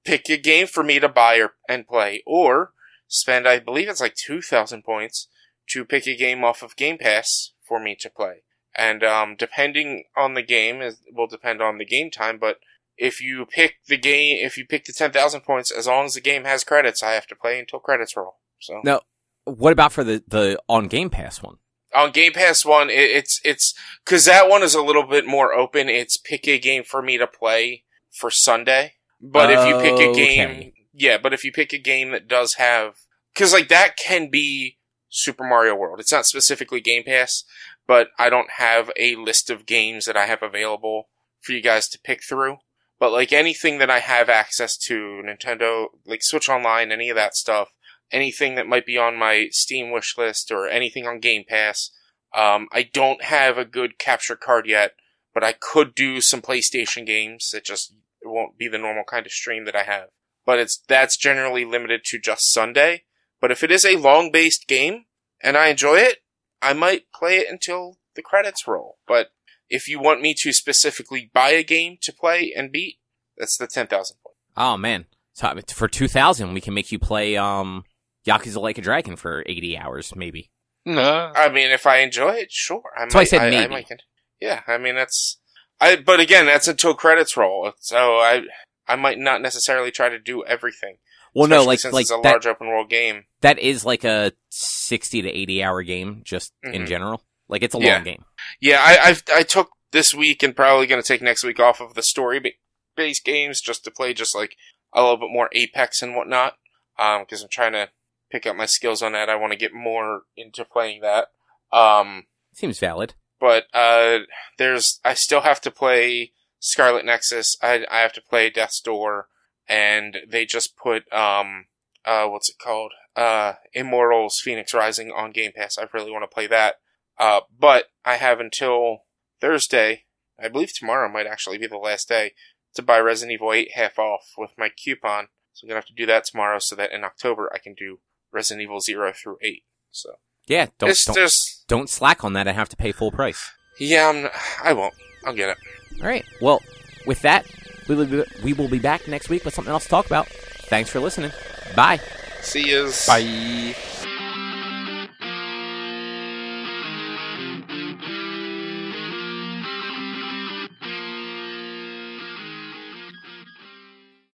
B: pick a game for me to buy or, and play. Or spend, I believe it's like 2,000 points to pick a game off of Game Pass for me to play. And um, depending on the game, it will depend on the game time, but if you pick the game, if you pick the 10,000 points, as long as the game has credits, I have to play until credits roll. So
A: now, What about for the the on Game Pass one?
B: on Game Pass one, it, it's it's because that one is a little bit more open. It's pick a game for me to play for Sunday. But if you pick a game,
A: Okay.
B: yeah, but if you pick a game that does have, because like that can be Super Mario World. It's not specifically Game Pass, but I don't have a list of games that I have available for you guys to pick through. But like anything that I have access to, Nintendo, like Switch Online, any of that stuff, anything that might be on my Steam wish list or anything on Game Pass. Um, I don't have a good capture card yet, but I could do some PlayStation games. It just won't be the normal kind of stream that I have. But it's that's generally limited to just Sunday. But if it is a long based game and I enjoy it, I might play it until the credits roll. But if you want me to specifically buy a game to play and beat, that's the ten thousand point.
A: Oh man. So for two thousand, we can make you play um Yakuza Like a Dragon for eighty hours, maybe.
C: No.
B: I mean, if I enjoy it, sure. I
A: That's why I said
B: I,
A: maybe.
B: might yeah, I mean that's. I but again, that's until credits roll. So I I might not necessarily try to do everything.
A: Well, no, like
B: since
A: like
B: it's a
A: that,
B: large open world game.
A: that is like a sixty to eighty hour game, just in
B: Mhm.
A: general. Like it's a
B: Yeah.
A: long game.
B: Yeah, I I've, I took this week and probably going to take next week off of the story ba- based games just to play just like a little bit more Apex and whatnot. Um, because I'm trying to pick up my skills on that. I want to get more into playing that. Um,
A: Seems valid.
B: but uh, there's I still have to play Scarlet Nexus. I I have to play Death's Door, and they just put um uh what's it called uh Immortals Fenyx Rising on Game Pass. I really want to play that. Uh, but I have until Thursday. I believe tomorrow might actually be the last day to buy Resident Evil 8 half off with my coupon. So I'm gonna have to do that tomorrow so that in October I can do Resident Evil 0 through 8. So
A: Yeah, don't don't,
B: just
A: don't slack on that. I have to pay full price.
B: yeah, I'm, I won't. I'll get it.
A: All right. Well, with that, we will be, we will be back next week with something else to talk about. Thanks for listening. Bye.
B: See yous.
C: Bye.